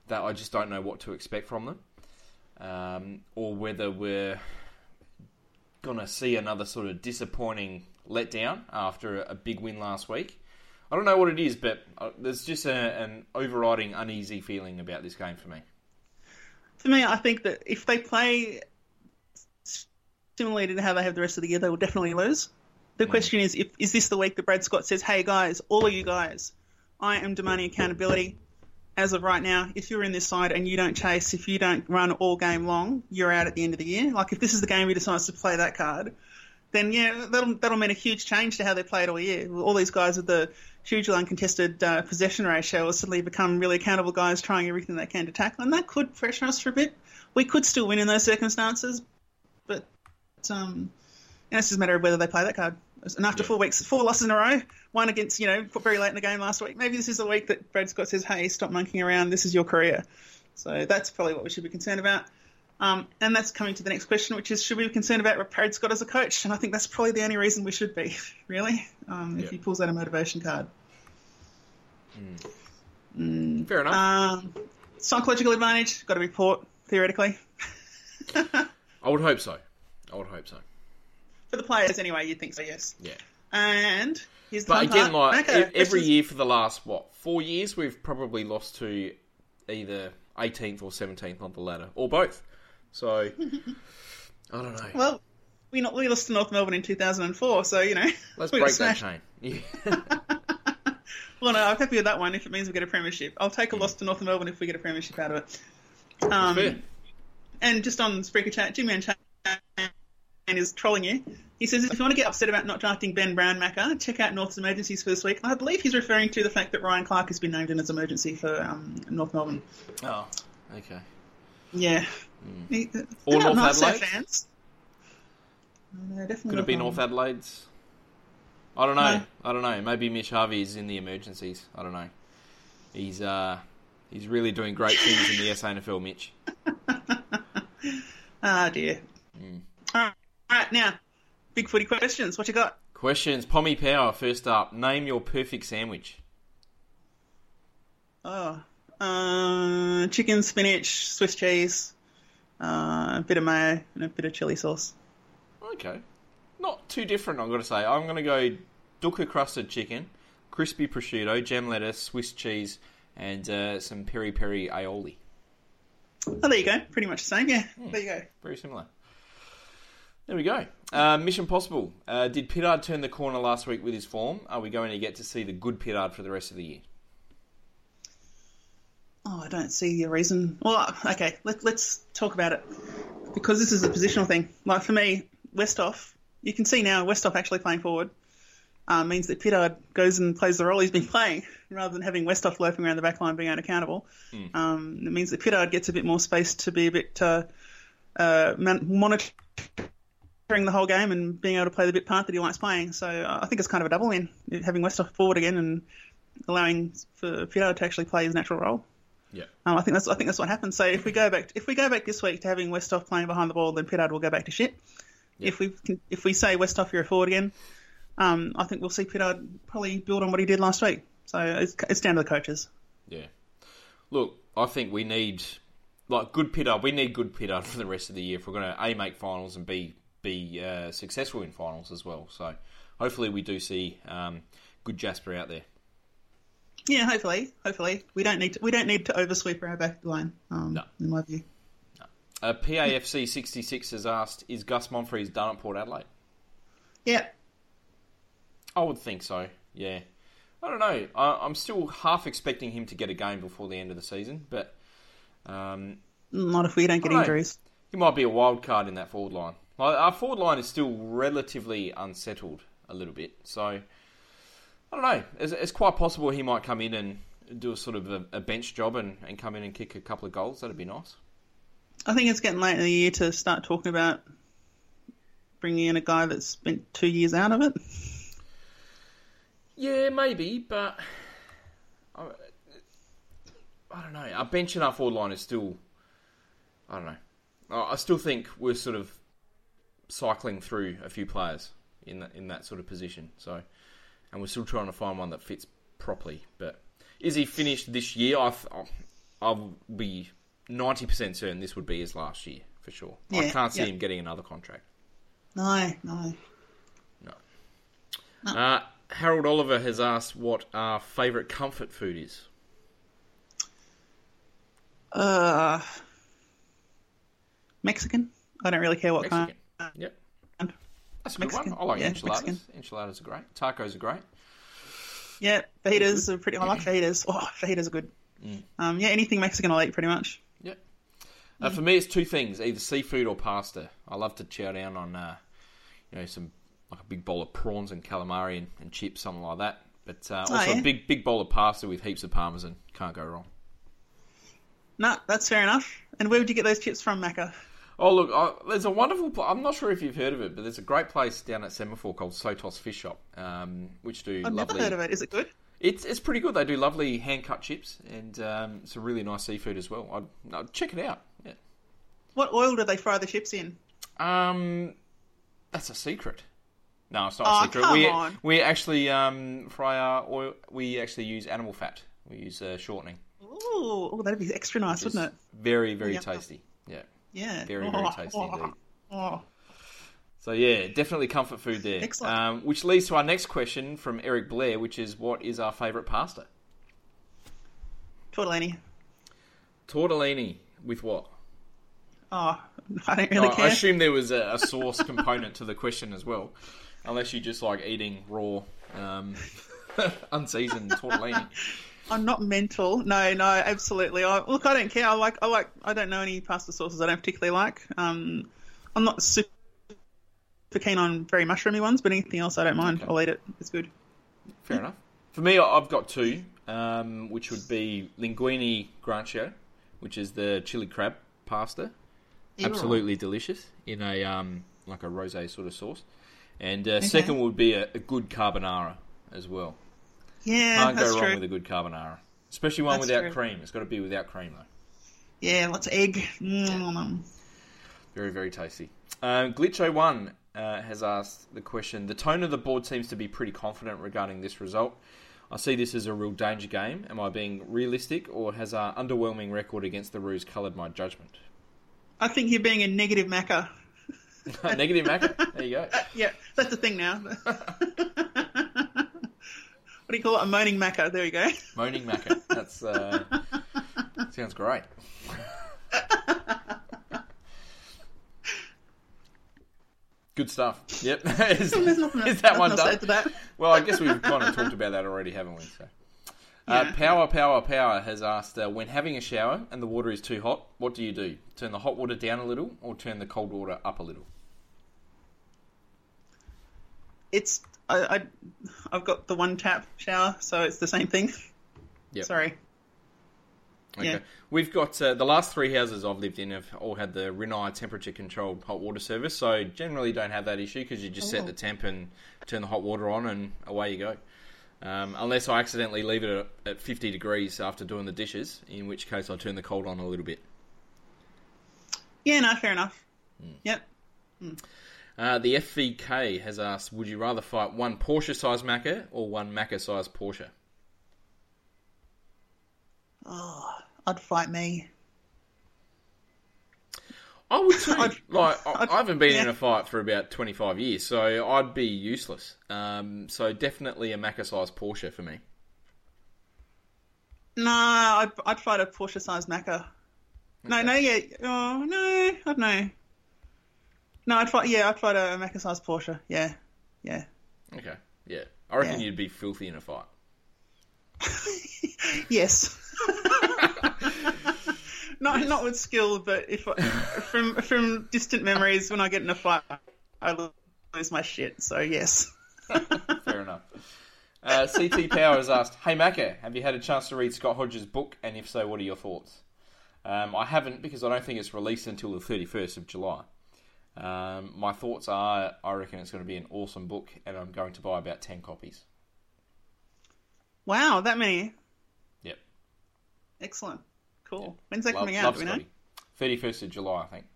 that I just don't know what to expect from them, um, or whether we're gonna see another sort of disappointing letdown after a, a big win last week. I don't know what it is, but uh, there's just a, an overriding uneasy feeling about this game for me. For me, I think that if they play similarly to how they have the rest of the year, they will definitely lose. The mm. question is, if, is this the week that Brad Scott says, "Hey guys, all of you guys, I am demanding accountability." As of right now, if you're in this side and you don't chase, if you don't run all game long, you're out at the end of the year. Like if this is the game he decides to play that card, then yeah, that'll that'll mean a huge change to how they played all year. All these guys with the hugely uncontested uh, possession ratio will suddenly become really accountable guys, trying everything they can to tackle, and that could pressure us for a bit. We could still win in those circumstances, but um, and it's just a matter of whether they play that card. And after Yeah. four weeks, four losses in a row, one against you know very late in the game last week, maybe this is the week that Brad Scott says, "Hey, stop monkeying around. This is your career." So that's probably what we should be concerned about. Um, and that's coming to the next question, which is should we be concerned about Brad Scott as a coach? And I think that's probably the only reason we should be, really, um, if Yeah. he pulls out a motivation card. Fair enough. Um, psychological advantage, got a report, theoretically. I would hope so. I would hope so. For the players, anyway, you'd think so, yes. Yeah. And here's the But again, part. like Okay, every is- year for the last what four years, we've probably lost to either 18th or 17th on the ladder, or both. So I don't know. Well, we not we lost to North Melbourne in 2004, so you know. Let's break that chain. Yeah. Well, no, I'm happy with that one if it means we get a premiership. I'll take a loss to North Melbourne if we get a premiership out of it. Um, fair. and just on Spreaker Chat, Jimmy and Chat is trolling you. He says if you want to get upset about not drafting Ben Brown Macca, check out North's emergencies for this week. I believe he's referring to the fact that Ryan Clarke has been named in as emergency for um, North Melbourne. oh, okay. Yeah. They're Or North nice, Adelaide? fans. No, Could it be not, North Adelaide's? I don't know. No. I don't know. Maybe Mitch Harvey is in the emergencies. I don't know. He's uh he's really doing great things in the SANFL, Mitch. Ah dear. All right, now, big footy questions. What you got? Questions. Pommy Power, first up. Name your perfect sandwich. Oh, uh, chicken, spinach, Swiss cheese, uh, a bit of mayo, and a bit of chili sauce. Okay. Not too different, I've got to say. I'm going to go dukkha crusted chicken, crispy prosciutto, jam lettuce, Swiss cheese, and uh, some peri peri aioli. Oh, there you go. Pretty much the same. Yeah, there you go. Very similar. There we go. Uh, Mission Possible. Uh, did Pittard turn the corner last week with his form? Are we going to get to see the good Pittard for the rest of the year? Oh, I don't see a reason. Well, okay, let, let's talk about it because this is a positional thing. Like for me, Westhoff, you can see now Westhoff actually playing forward uh, means that Pittard goes and plays the role he's been playing rather than having Westhoff loafing around the back line being unaccountable. Um, it means that Pittard gets a bit more space to be a bit uh, uh, monitoring the whole game and being able to play the bit part that he likes playing. So uh, I think it's kind of a double win having Westhoff forward again and allowing for Pittard to actually play his natural role. Yeah. Um, I think that's I think that's what happens. So if we go back if we go back this week to having Westhoff playing behind the ball, then Pittard will go back to shit. If we if we say Westhoff you're a forward again, um, I think we'll see Pittard probably build on what he did last week. So it's, it's down to the coaches. Yeah. Look, I think we need like good Pittard. We need good Pittard for the rest of the year if we're going to a make finals and b be uh, successful in finals as well. So hopefully we do see um, good Jasper out there. Yeah, hopefully, hopefully we don't need to, we don't need to oversweep our back line. Um, No. in my view. Uh, PAFC sixty six has asked: Is Gus Monfries done at Port Adelaide? Yeah, I would think so. Yeah. I don't know. I, I'm still half expecting him to get a game before the end of the season, but um, not if we don't get Right. injuries. he might be a wild card in that forward line. Like, our forward line is still relatively unsettled a little bit, so I don't know. It's, it's quite possible he might come in and do a sort of a, a bench job and, and come in and kick a couple of goals. That'd be nice. I think it's getting late in the year to start talking about bringing in a guy that's spent two years out of it. Yeah, maybe, but I, I don't know. Our bench and our forward line is still. I don't know. I I still think we're sort of cycling through a few players in that in that sort of position. So, and we're still trying to find one that fits properly. But is he finished this year? I I'll be ninety percent certain this would be his last year for sure. I can't see yeah. him getting another contract. No, no. Uh, Harold Oliver has asked what our favourite comfort food is. Uh, Mexican. I don't really care what Mexican. kind. Yep. That's a good Mexican. one. I like Yeah, enchiladas. Mexican. Enchiladas are great. Tacos are great. Yeah, fajitas are pretty. I like fajitas. Oh, fajitas are good. Mm. Um, yeah, anything Mexican I'll eat pretty much. Yep. Uh, for me, it's two things: either seafood or pasta. I love to chow down on, uh, you know, some like a big bowl of prawns and calamari and, and chips, something like that. But uh, also Oh, yeah? a big big bowl of pasta with heaps of parmesan. Can't go wrong. No, that's fair enough. And where would you get those chips from, Macca? Oh look, I, there's a wonderful. Pl- I'm not sure if you've heard of it, but there's a great place down at Semaphore called Sotos Fish Shop, um, which do I've lovely. never heard of it. Is it good? It's it's pretty good. They do lovely hand cut chips and um, some really nice seafood as well. I'd, I'd check it out. Yeah. What oil do they fry the chips in? Um, that's a secret. No, it's not Oh, a secret. we on. we actually um, fry our oil. We actually use animal fat. We use uh, shortening. Ooh, oh, that'd be extra nice, wouldn't it? Very very Yeah. tasty. Yeah. Very, very tasty indeed. Oh, So yeah, definitely comfort food there. Excellent. Um, which leads to our next question from Eric Blair, which is what is our favourite pasta? tortellini. Tortellini with what? Oh, I don't really Oh, care. I assume there was a, a sauce component to the question as well, unless you just like eating raw, um, unseasoned tortellini. I'm not mental. No, no, absolutely. I, look, I don't care. I like, I like, I don't know any pasta sauces I don't particularly like. Um, I'm not super keen on very mushroomy ones, but anything else I don't mind. Okay. I'll eat it. It's good. Fair enough. For me, I've got two, um, which would be linguine granchio, which is the chili crab pasta, absolutely delicious in a um, like a rosé sort of sauce, and uh, second would be a, a good carbonara as well. Yeah, Can't that's go wrong true. with a good carbonara, especially one That's without true. cream. It's got to be without cream though. Yeah, lots of egg. Mm. Very, very tasty. Um, Glitcho1 uh, has asked the question The tone of the board seems to be pretty confident regarding this result. I see this as a real danger game. Am I being realistic, or has our underwhelming record against the Roos coloured my judgment? I think you're being a negative Macca. Negative Macca. There you go. Yeah, that's the thing now. what do you call it? A moaning Macca. There you go. Moaning Macca. That's uh, sounds great. Good stuff. Yep. is, is that one done? that. Well, I guess we've kind of talked about that already, haven't we? So, uh, Yeah. Power, Power, Power has asked uh, when having a shower and the water is too hot, what do you do? Turn the hot water down a little or turn the cold water up a little? It's I, I I've got the one tap shower, so it's the same thing. Yep. Sorry. Okay. Yeah. We've got uh, the last three houses I've lived in have all had the Rinnai temperature controlled hot water service, so generally don't have that issue because you just set Oh. the temp and turn the hot water on and away you go. Um, unless I accidentally leave it at, at 50 degrees after doing the dishes, in which case I turn the cold on a little bit. Yeah, no, fair enough. Hmm. Yep. Uh, the FVK has asked, would you rather fight one Porsche-sized Macca or one Macca-sized Porsche? Oh, I'd fight me. I would too. I'd- like, I, I'd- I haven't been in a fight for about 25 years, so I'd be useless. Um, so definitely a Macca-sized Porsche for me. No, I'd, I'd fight a Porsche-sized Macca. No, no, yeah. Oh, no, I don't know. No, I'd fight. Yeah, I'd fight a Macca-sized Porsche. Yeah, yeah. Okay, yeah. I reckon Yeah. you'd be filthy in a fight. Yes. not not with skill, but if I, from from distant memories, when I get in a fight, I lose my shit. So yes. Fair enough. Uh, CT Power has asked, Hey Macca, have you had a chance to read Scott Hodges' book? And if so, what are your thoughts? Um, I haven't because I don't think it's released until the 31st of July. Um, my thoughts are I reckon it's going to be an awesome book, and I'm going to buy about 10 copies. Wow, that many. Yep. Excellent. Cool. When's that Love, coming out? Do we know? 31st of July, I think.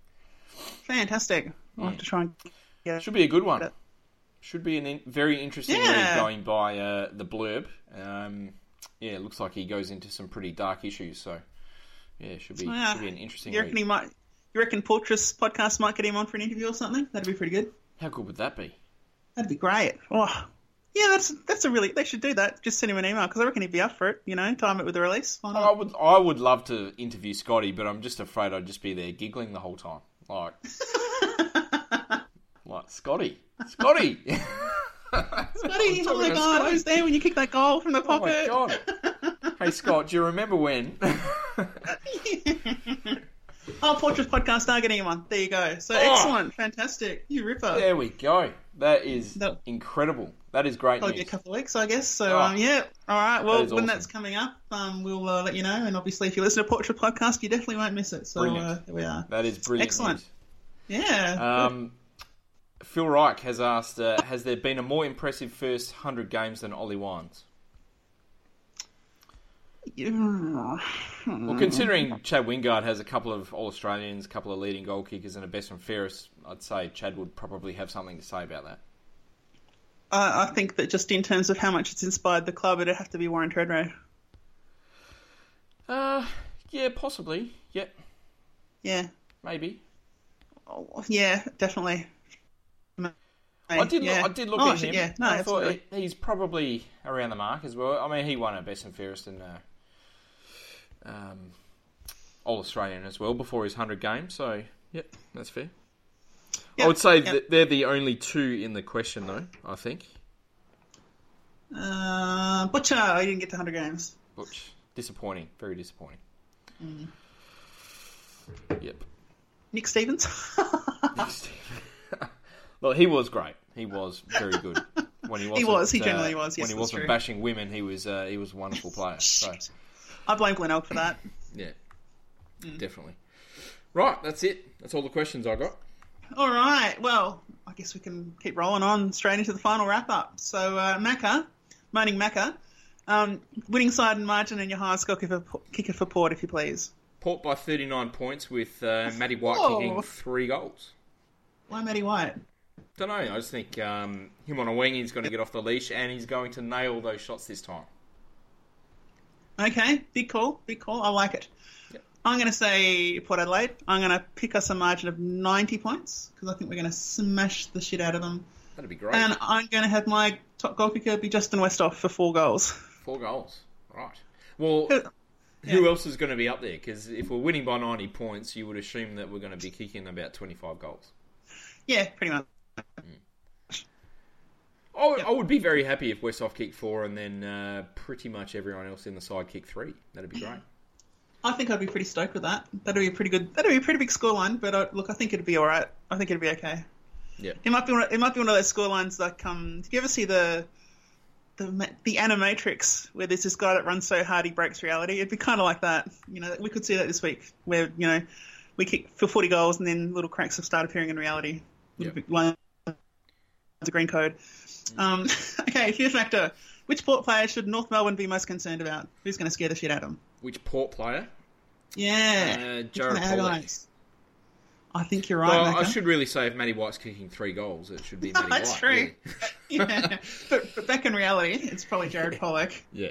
Fantastic. I'll have to try and get it. Should be a good one. Should be a in- very interesting Yeah. read going by uh, the blurb. Um, yeah, it looks like he goes into some pretty dark issues, so yeah, it should be, Yeah. should be an interesting You reckon read. he might? You reckon Portress podcast might get him on for an interview or something? That'd be pretty good. How good would that be? That'd be great. Oh, yeah, that's that's a really. They should do that. Just send him an email because I reckon he'd be up for it. You know, time it with the release. Why I would, I would love to interview Scotty, but I'm just afraid I'd just be there giggling the whole time, like, like Scotty, Scotty. I'm oh my god, I was there when you kicked that goal from the Oh my pocket. god! hey Scott, do you remember when? Oh, Portress podcast are getting him on. There you go. So Oh. excellent, fantastic. You ripper. there we go. That is No. incredible. That is great Probably be a news. couple of weeks, I guess. So, Oh. um, yeah. All right. Well, when awesome. that's coming up, um, we'll uh, let you know. And obviously, if you listen to Portrait Podcast, you definitely won't miss it. So, uh, there we are. That is brilliant. Excellent. news. Yeah. Um, Phil Reich has asked, uh, has there been a more impressive first 100 games than Ollie Wines? Yeah. Well, considering Chad Wingard has a couple of All Australians, a couple of leading goal kickers, and a best and fairest, I'd say Chad would probably have something to say about that. I I think that just in terms of how much it's inspired the club, it'd have to be Warren Tredrea. Uh, yeah, possibly. Yeah, Yeah. maybe. Oh, yeah, definitely. I did. Yeah. Look, I did look Oh, at him. Yeah, no, I thought absolutely. he- he's probably around the mark as well. I mean, he won a best and fairest and uh, um, All Australian as well before his hundred games. So, yep, that's fair. I would say yep. that they're the only two in the question, though. I think. Uh, Butcher, I didn't get to 100 games. Butch. disappointing, very disappointing. Mm. Yep. Nick Stevens. Nick Stevens. well, he was great. He was very good when he wasn't. he was, he uh, generally was, yes, when he wasn't true. bashing women, he was. Uh, he was a wonderful player. So I blame Glenn Elk for that. yeah, Mm. definitely. Right, that's it. That's all the questions I got. All right. Well, I guess we can keep rolling on straight into the final wrap up. So, uh, Macca, moaning Macca, um, winning side and margin and your highest score kicker, kicker for Port, if you please. Port by 39 points with uh, Matty White Whoa. kicking three goals. Why Matty White? Don't know. I just think um, him on a wing, he's going to get off the leash and he's going to nail those shots this time. Okay, big call, big call. I like it. Yep. I'm going to say Port Adelaide. I'm going to pick us a margin of 90 points because I think we're going to smash the shit out of them. That'd be great. And I'm going to have my top goal kicker be Justin Westhoff for four goals. Four goals. Right. Well, Who- yeah. else is going to be up there? Because if we're winning by 90 points, you would assume that we're going to be kicking about 25 goals. Yeah, pretty much. Hmm. I would, I would be very happy if Westhoff kick four and then uh, pretty much everyone else in the side kick three. That'd be great. I think I'd be pretty stoked with that. That'd be a pretty good. That'd be a pretty big scoreline. But uh, look, I think it'd be all right. I think it'd be okay. Yeah. It might be. One of, it might be one of those scorelines like um. Did you ever see the the the Animatrix where there's this guy that runs so hard he breaks reality? It'd be kind of like that. You know, we could see that this week where you know we kick for 40 goals and then little cracks have started appearing in reality. Yeah. Of green code. Um, okay, fear factor. Which port player should North Melbourne be most concerned about? Who's going to scare the shit out of them? Which port player? Yeah. Uh, Jared Polec. I think you're right. Well, I should really say if Matty White's kicking three goals, it should be Matty That's White. true. really. yeah. but, but back in reality, it's probably Jared Polec. Yeah.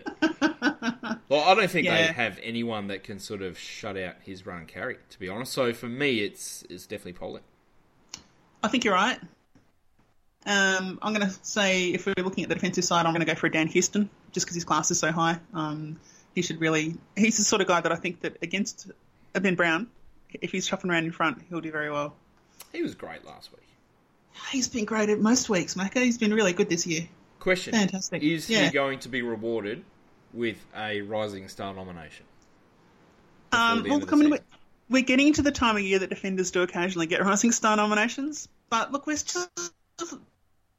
Well, I don't think they have anyone that can sort of shut out his run and carry, to be honest. So for me, it's it's definitely Polec. I think you're right. Um, I'm going to say if we're looking at the defensive side, I'm going to go for Dan Houston just because his class is so high. Um, he should really. He's the sort of guy that I think that against Ben Brown, if he's chopping around in front, he'll do very well. He was great last week. He's been great at most weeks, Macca. He's been really good this year. Question: Fantastic. Is Yeah. he going to be rewarded with a Rising Star nomination? Um, well, coming, we're getting to the time of year that defenders do occasionally get Rising Star nominations, but look, we're still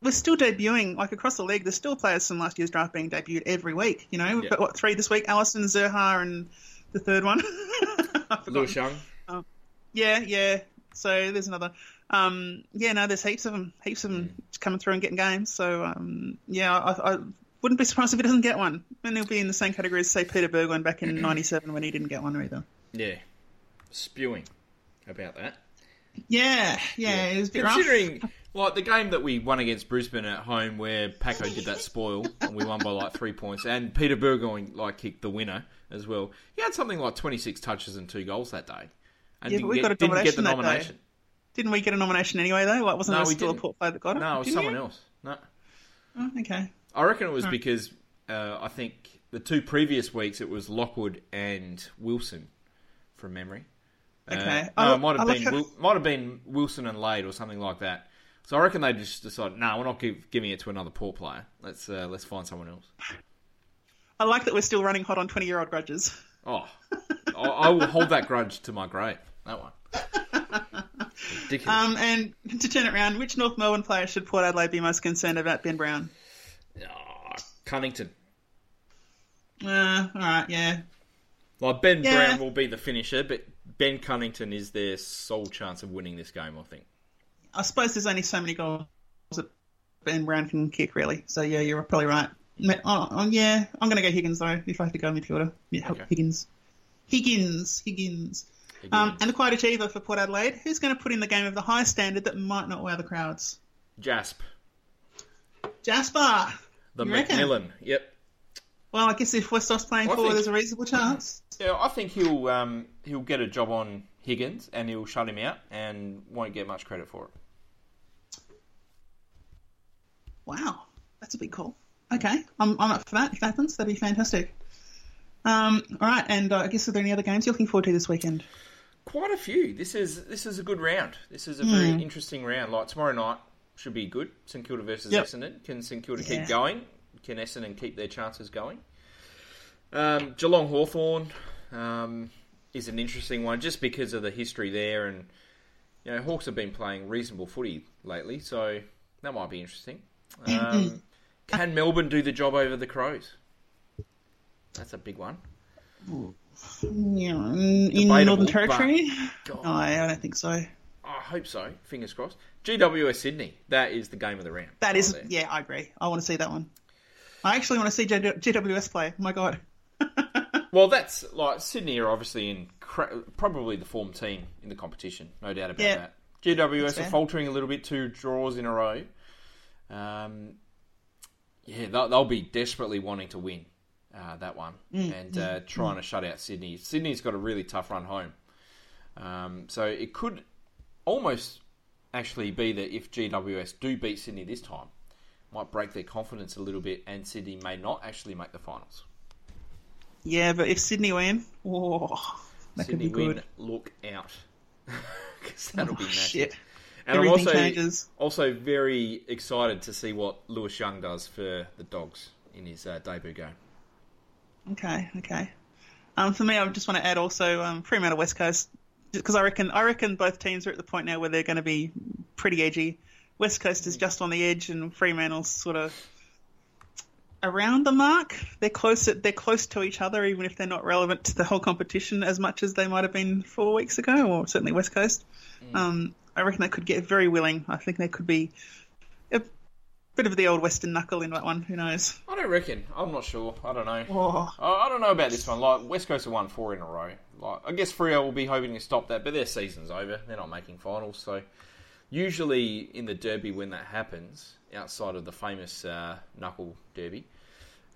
we're still debuting like across the league. There's still players from last year's draft being debuted every week. You know, we've Yeah. got what three this week: Allison, Zurhaar, and the third one. Lewis Young. Yeah, yeah. So there's another. Um, yeah, no, there's heaps of them, heaps of them coming through and getting games. So um, yeah, I, I wouldn't be surprised if he doesn't get one, and he'll be in the same category as say Peter Burgoyne back in '97 when he didn't get one either. Yeah, spewing about that. Yeah, yeah, it was a bit rough. Like the game that we won against Brisbane at home, where Paco did that spoil and we won by like three points, and Peter Burgoyne like kicked the winner as well. He had something like twenty six touches and two goals that day, and Yeah, didn't, we get, got a didn't get the nomination that day. nomination. Didn't we get a nomination anyway though? Like, wasn't No, there still didn't. a port player that got it? No, it was someone you? else. No, Oh, okay. I reckon it was because uh, I think the two previous weeks it was Lockwood and Wilson, from memory. Uh, Okay. no, I- it might have I like been how- might have been Wilson and Lade or something like that. So I reckon they just decided, no, we're not give, giving it to another poor player. Let's uh, let's find someone else. I like that we're still running hot on twenty-year-old grudges. Oh, I, I will hold that grudge to my grave. That one. Ridiculous. Um, and to turn it around, which North Melbourne player should Port Adelaide be most concerned about? Ben Brown. Oh, Cunnington. Uh, all right, yeah. Like Ben Yeah. Brown will be the finisher, but Ben Cunnington is their sole chance of winning this game. I think. I suppose there's only so many goals that Ben Brown can kick, really. So yeah, you're probably right. Oh, oh, yeah, I'm going to go Higgins though. If I have to go midfielder, yeah, Okay. Higgins. Higgins, Higgins. Um, and the quiet achiever for Port Adelaide. Who's going to put in the game of the highest standard that might not wow the crowds? Jasp, Jasper. the You reckon? Yep. Well, I guess if Westhoff's playing I forward, think- there's a reasonable chance. Yeah, I think he'll um, he'll get a job on Higgins and he'll shut him out and won't get much credit for it. Wow, that's a big call. Okay, I'm, I'm up for that. If that happens, that'd be fantastic. Um, all right, and uh, I guess are there any other games you're looking forward to this weekend? Quite a few. This is this is a good round. This is a very interesting round. Like tomorrow night should be good. St Kilda versus Yep. Essendon. Can St Kilda Yeah. keep going? Can Essendon keep their chances going? Um, Geelong Hawthorn um, is an interesting one just because of the history there, and you know Hawks have been playing reasonable footy lately, so that might be interesting. Um, can Melbourne do the job over the Crows? That's a big one. Yeah, in, Debatable, Northern Territory? No, I don't think so. I hope so. Fingers crossed. GWS Sydney. That is the game of the round. That right is, there. yeah, I agree. I want to see that one. I actually want to see GWS play. My god. Well, that's like Sydney are obviously in cra- probably the form team in the competition, no doubt about Yeah. that. GWS are fair. faltering a little bit, two draws in a row. Um, yeah, they'll, they'll be desperately wanting to win uh, that one Mm, and uh, trying to shut out Sydney. Sydney's got a really tough run home, um, so it could almost actually be that if GWS do beat Sydney this time, might break their confidence a little bit, and Sydney may not actually make the finals. Yeah, but if Sydney win, oh, that Sydney could be good. win, look out, because that'll be Oh, massive. shit. And Everything I'm also changes. also very excited to see what Lewis Young does for the Dogs in his uh, debut game. Okay, okay. Um, for me, I just want to add also um, Fremantle West Coast because I reckon I reckon both teams are at the point now where they're going to be pretty edgy. West Coast is just on the edge, and Fremantle's sort of around the mark. They're close. They're close to each other, even if they're not relevant to the whole competition as much as they might have been four weeks ago, or certainly West Coast. Um, I reckon they could get very willing. I think they could be a bit of the old Western knuckle in that one. Who knows? I don't reckon. I'm not sure. I don't know. Oh, I, I don't know about this one. Like West Coast have won four in a row. Like I guess Freo will be hoping to stop that, but their season's over. They're not making finals, so usually in the derby when that happens, outside of the famous uh, knuckle derby,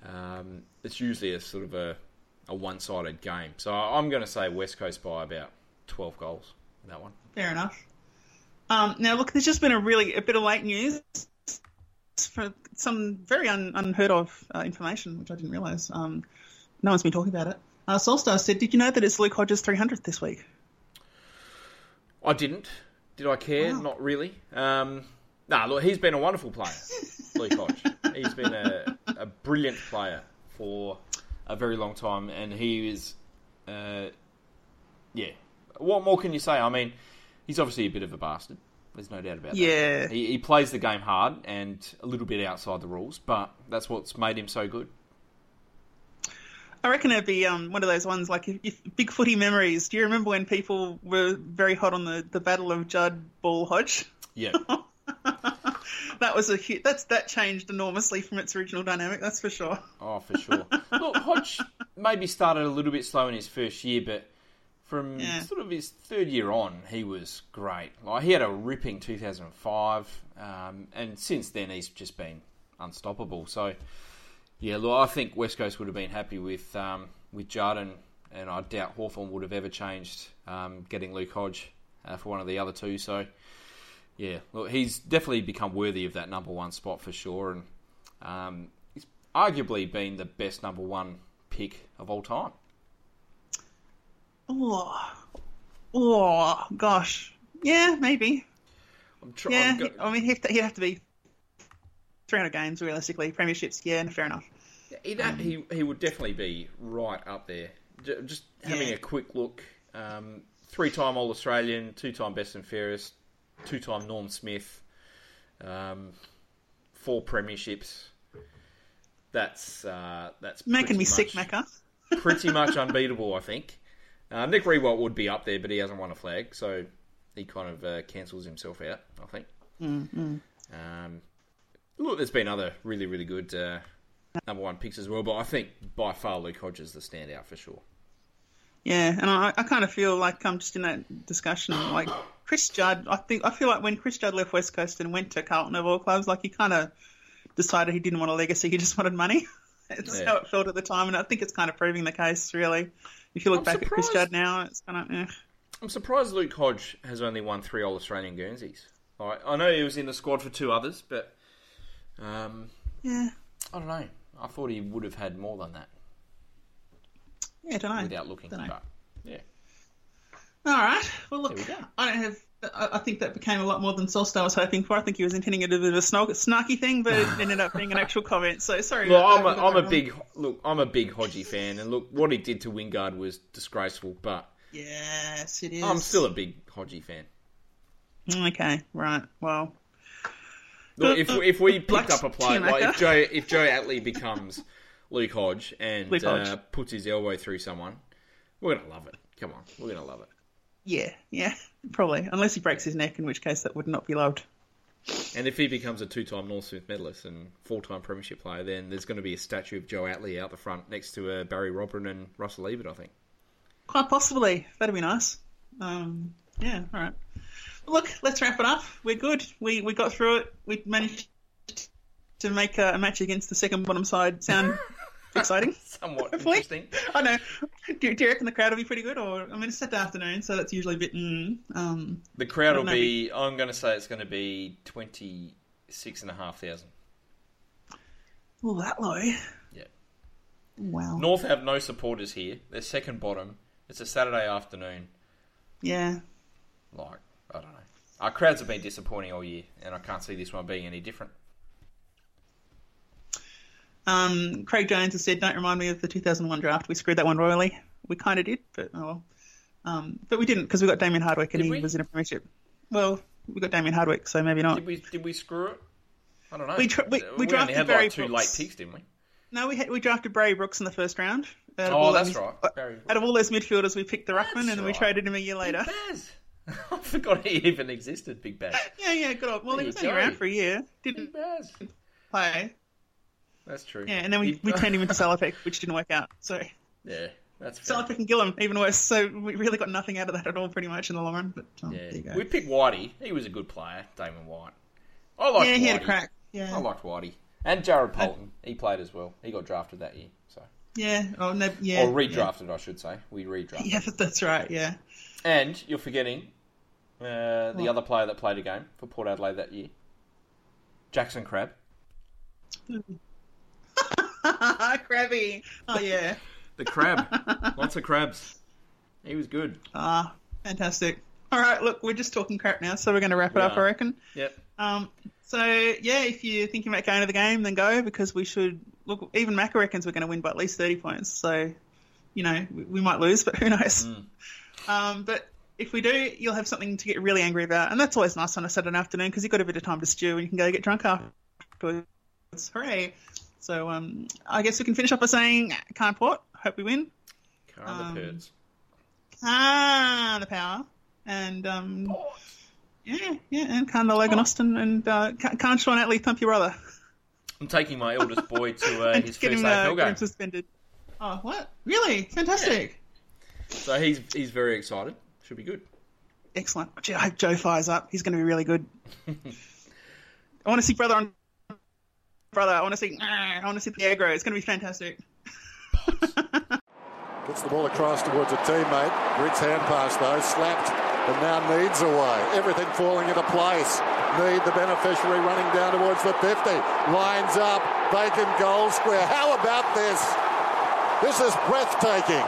um, it's usually a sort of a, a one-sided game. So I'm going to say West Coast by about 12 goals in that one. Fair enough. Um, now, look, there's just been a really a bit of late news for some very un, unheard of uh, information, which I didn't realise. Um, no one's been talking about it. Uh, Solstar said, "Did you know that it's Luke Hodges' 300th this week?" I didn't. Did I care? Wow. Not really. Um, nah, look, he's been a wonderful player, Luke Hodge. He's been a, a brilliant player for a very long time, and he is, uh, yeah. What more can you say? I mean, he's obviously a bit of a bastard. There's no doubt about Yeah. that. Yeah, he, he plays the game hard and a little bit outside the rules, but that's what's made him so good. I reckon it'd be um, one of those ones like if, if big footy memories. Do you remember when people were very hot on the, the battle of Judd Ball Hodge? Yeah. That was a hu- that's that changed enormously from its original dynamic. That's for sure. Oh, for sure. Look, Hodge maybe started a little bit slow in his first year, but from Yeah. sort of his third year on, he was great. Like he had a ripping 2005, um, and since then he's just been unstoppable. So, yeah, look, I think West Coast would have been happy with um, with Jarden, and I doubt Hawthorn would have ever changed um, getting Luke Hodge uh, for one of the other two. So, yeah, look, he's definitely become worthy of that number one spot for sure, and um, he's arguably been the best number one pick of all time. Oh, oh, gosh, yeah, maybe. I'm trying. Yeah, I mean, he'd have to, he'd have to be 300 games realistically. Premierships, yeah, fair enough. He'd ha- he he would definitely be right up there. Just having Yeah. a quick look, um, three-time All Australian, two-time Best and Fairest, two-time Norm Smith, um, four premierships. That's uh, that's Making me sick, much- Macca. pretty much unbeatable, I think. Uh, Nick Riewoldt would be up there, but he hasn't won a flag, so he kind of uh, cancels himself out, I think. Um, look, there's been other really, really good uh, number one picks as well, but I think by far Luke Hodges is the standout for sure. Yeah, and I, I kind of feel like I'm just in that discussion. Like Chris Judd, I think I feel like when Chris Judd left West Coast and went to Carlton of all clubs, like he kind of decided he didn't want a legacy; he just wanted money. It's Yeah. how it felt at the time, and I think it's kind of proving the case, really. If you look I'm back at Chris Judd now, it's kind of eh. I'm surprised Luke Hodge has only won three All Australian Guernseys. Like, I know he was in the squad for two others, but um, yeah, I don't know. I thought he would have had more than that yeah, I don't know. without looking. Dunno. But yeah, All right. Well, look, we. I don't have. I I think that became a lot more than Solstar was hoping for. I think he was intending it as a bit of a snarky thing, but it ended up being an actual comment. So sorry. Look, I'm a, I'm a big look. I'm a big Hodgie fan, and look what he did to Wingard was disgraceful. But Yes, it is. I'm still a big Hodgie fan. Okay, right. Well, Look, if if we picked up a player like if Joe if Joe Atley becomes Luke Hodge and Luke Hodge. Uh, puts his elbow through someone, we're gonna love it. Come on, we're gonna love it. Yeah, yeah, probably. Unless he breaks his neck, in which case that would not be loved. And if he becomes a two-time Norm Smith medalist and four-time Premiership player, then there's going to be a statue of Joe Atley out the front next to uh, Barry Robran and Russell Ebert, I think. Quite possibly. That'd be nice. Um, yeah, all right. Look, let's wrap it up. We're good. We we got through it. We managed to make a, a match against the second bottom side sound exciting. Somewhat interesting. I know. Do, do you reckon the crowd will be pretty good? Or I mean, it's Saturday afternoon, so that's usually a bit. Mm, um, The crowd will Well, be, I'm going to say it's going to be 26,500. well, that low. Yeah. Wow. North have no supporters here. They're second bottom. It's a Saturday afternoon. Yeah. Like, I don't know. Our crowds have been disappointing all year, and I can't see this one being any different. Um, Craig Jones has said, "Don't remind me of the 2001 draft. We screwed that one royally. We kind of did, but oh well. Um, but we didn't because we got Damien Hardwick and Did he we? was in a premiership. Well, we got Damien Hardwick, so maybe not. Did we did we screw it? I don't know. We tr- we- we only drafted had Barry like two Brooks. late picks, didn't we? No, we had, we drafted Barry Brooks in the first round. Out Oh, that's those- right. Barry Out of all those midfielders, we picked the ruckman, That's and then we traded him a year later. Baz. I forgot he even existed, Big Baz. Yeah, yeah, good. Old, well, There he was only around for a year, didn't Baz. play. That's true. Yeah, and then we, we turned him into Salopek, which didn't work out. So Yeah, that's fair. Salopek and Gillum, even worse. So we really got nothing out of that at all, pretty much in the long run. But um, there you Yeah. go. We picked Whitey. He was a good player, Damon White. I liked yeah, Whitey. he had a crack. Yeah, I liked Whitey. And Jared Polton. He played as well. He got drafted that year. So yeah. Oh no, yeah. Or redrafted, I should say. We redrafted. Yeah, yeah that's right. Yeah. And you're forgetting uh, the What? other player that played a game for Port Adelaide that year. Jackson Crab. Crabby. Oh yeah. The crab. Lots of crabs. He was good. Ah, fantastic. All right, look, we're just talking crap now, so we're going to wrap it We up. I reckon. Yep. Um, so yeah, if you're thinking about going to the game, then go because we should. Look, even Macca reckons we're going to win by at least thirty points. So, you know, we, we might lose, but who knows? Um, but if we do, you'll have something to get really angry about, and that's always nice on a Saturday afternoon because you've got a bit of time to stew and you can go get drunk afterwards. Hooray! So um, I guess we can finish up by saying, can't port. Hope we win. Car Um, the Perds. Ah, the power. And, um, yeah, yeah, and Khan the Logan Austin and uh, Khan Shaun Atley thump your brother. I'm taking my eldest boy to uh, his first him, uh, AFL get him game. suspended. Oh, what? Really? Fantastic. So he's he's very excited. Should be good. Excellent. Gee, I hope Joe fires up. He's going to be really good. I want to see brother on brother. I want to see. I want to see the aggro. It's going to be fantastic. Gets the ball across towards a teammate. Grits hand pass though, slapped, and now Needs away. Everything falling into place. Need the beneficiary running down towards the 50. Lines up, vacant goal square. How about this? This is breathtaking.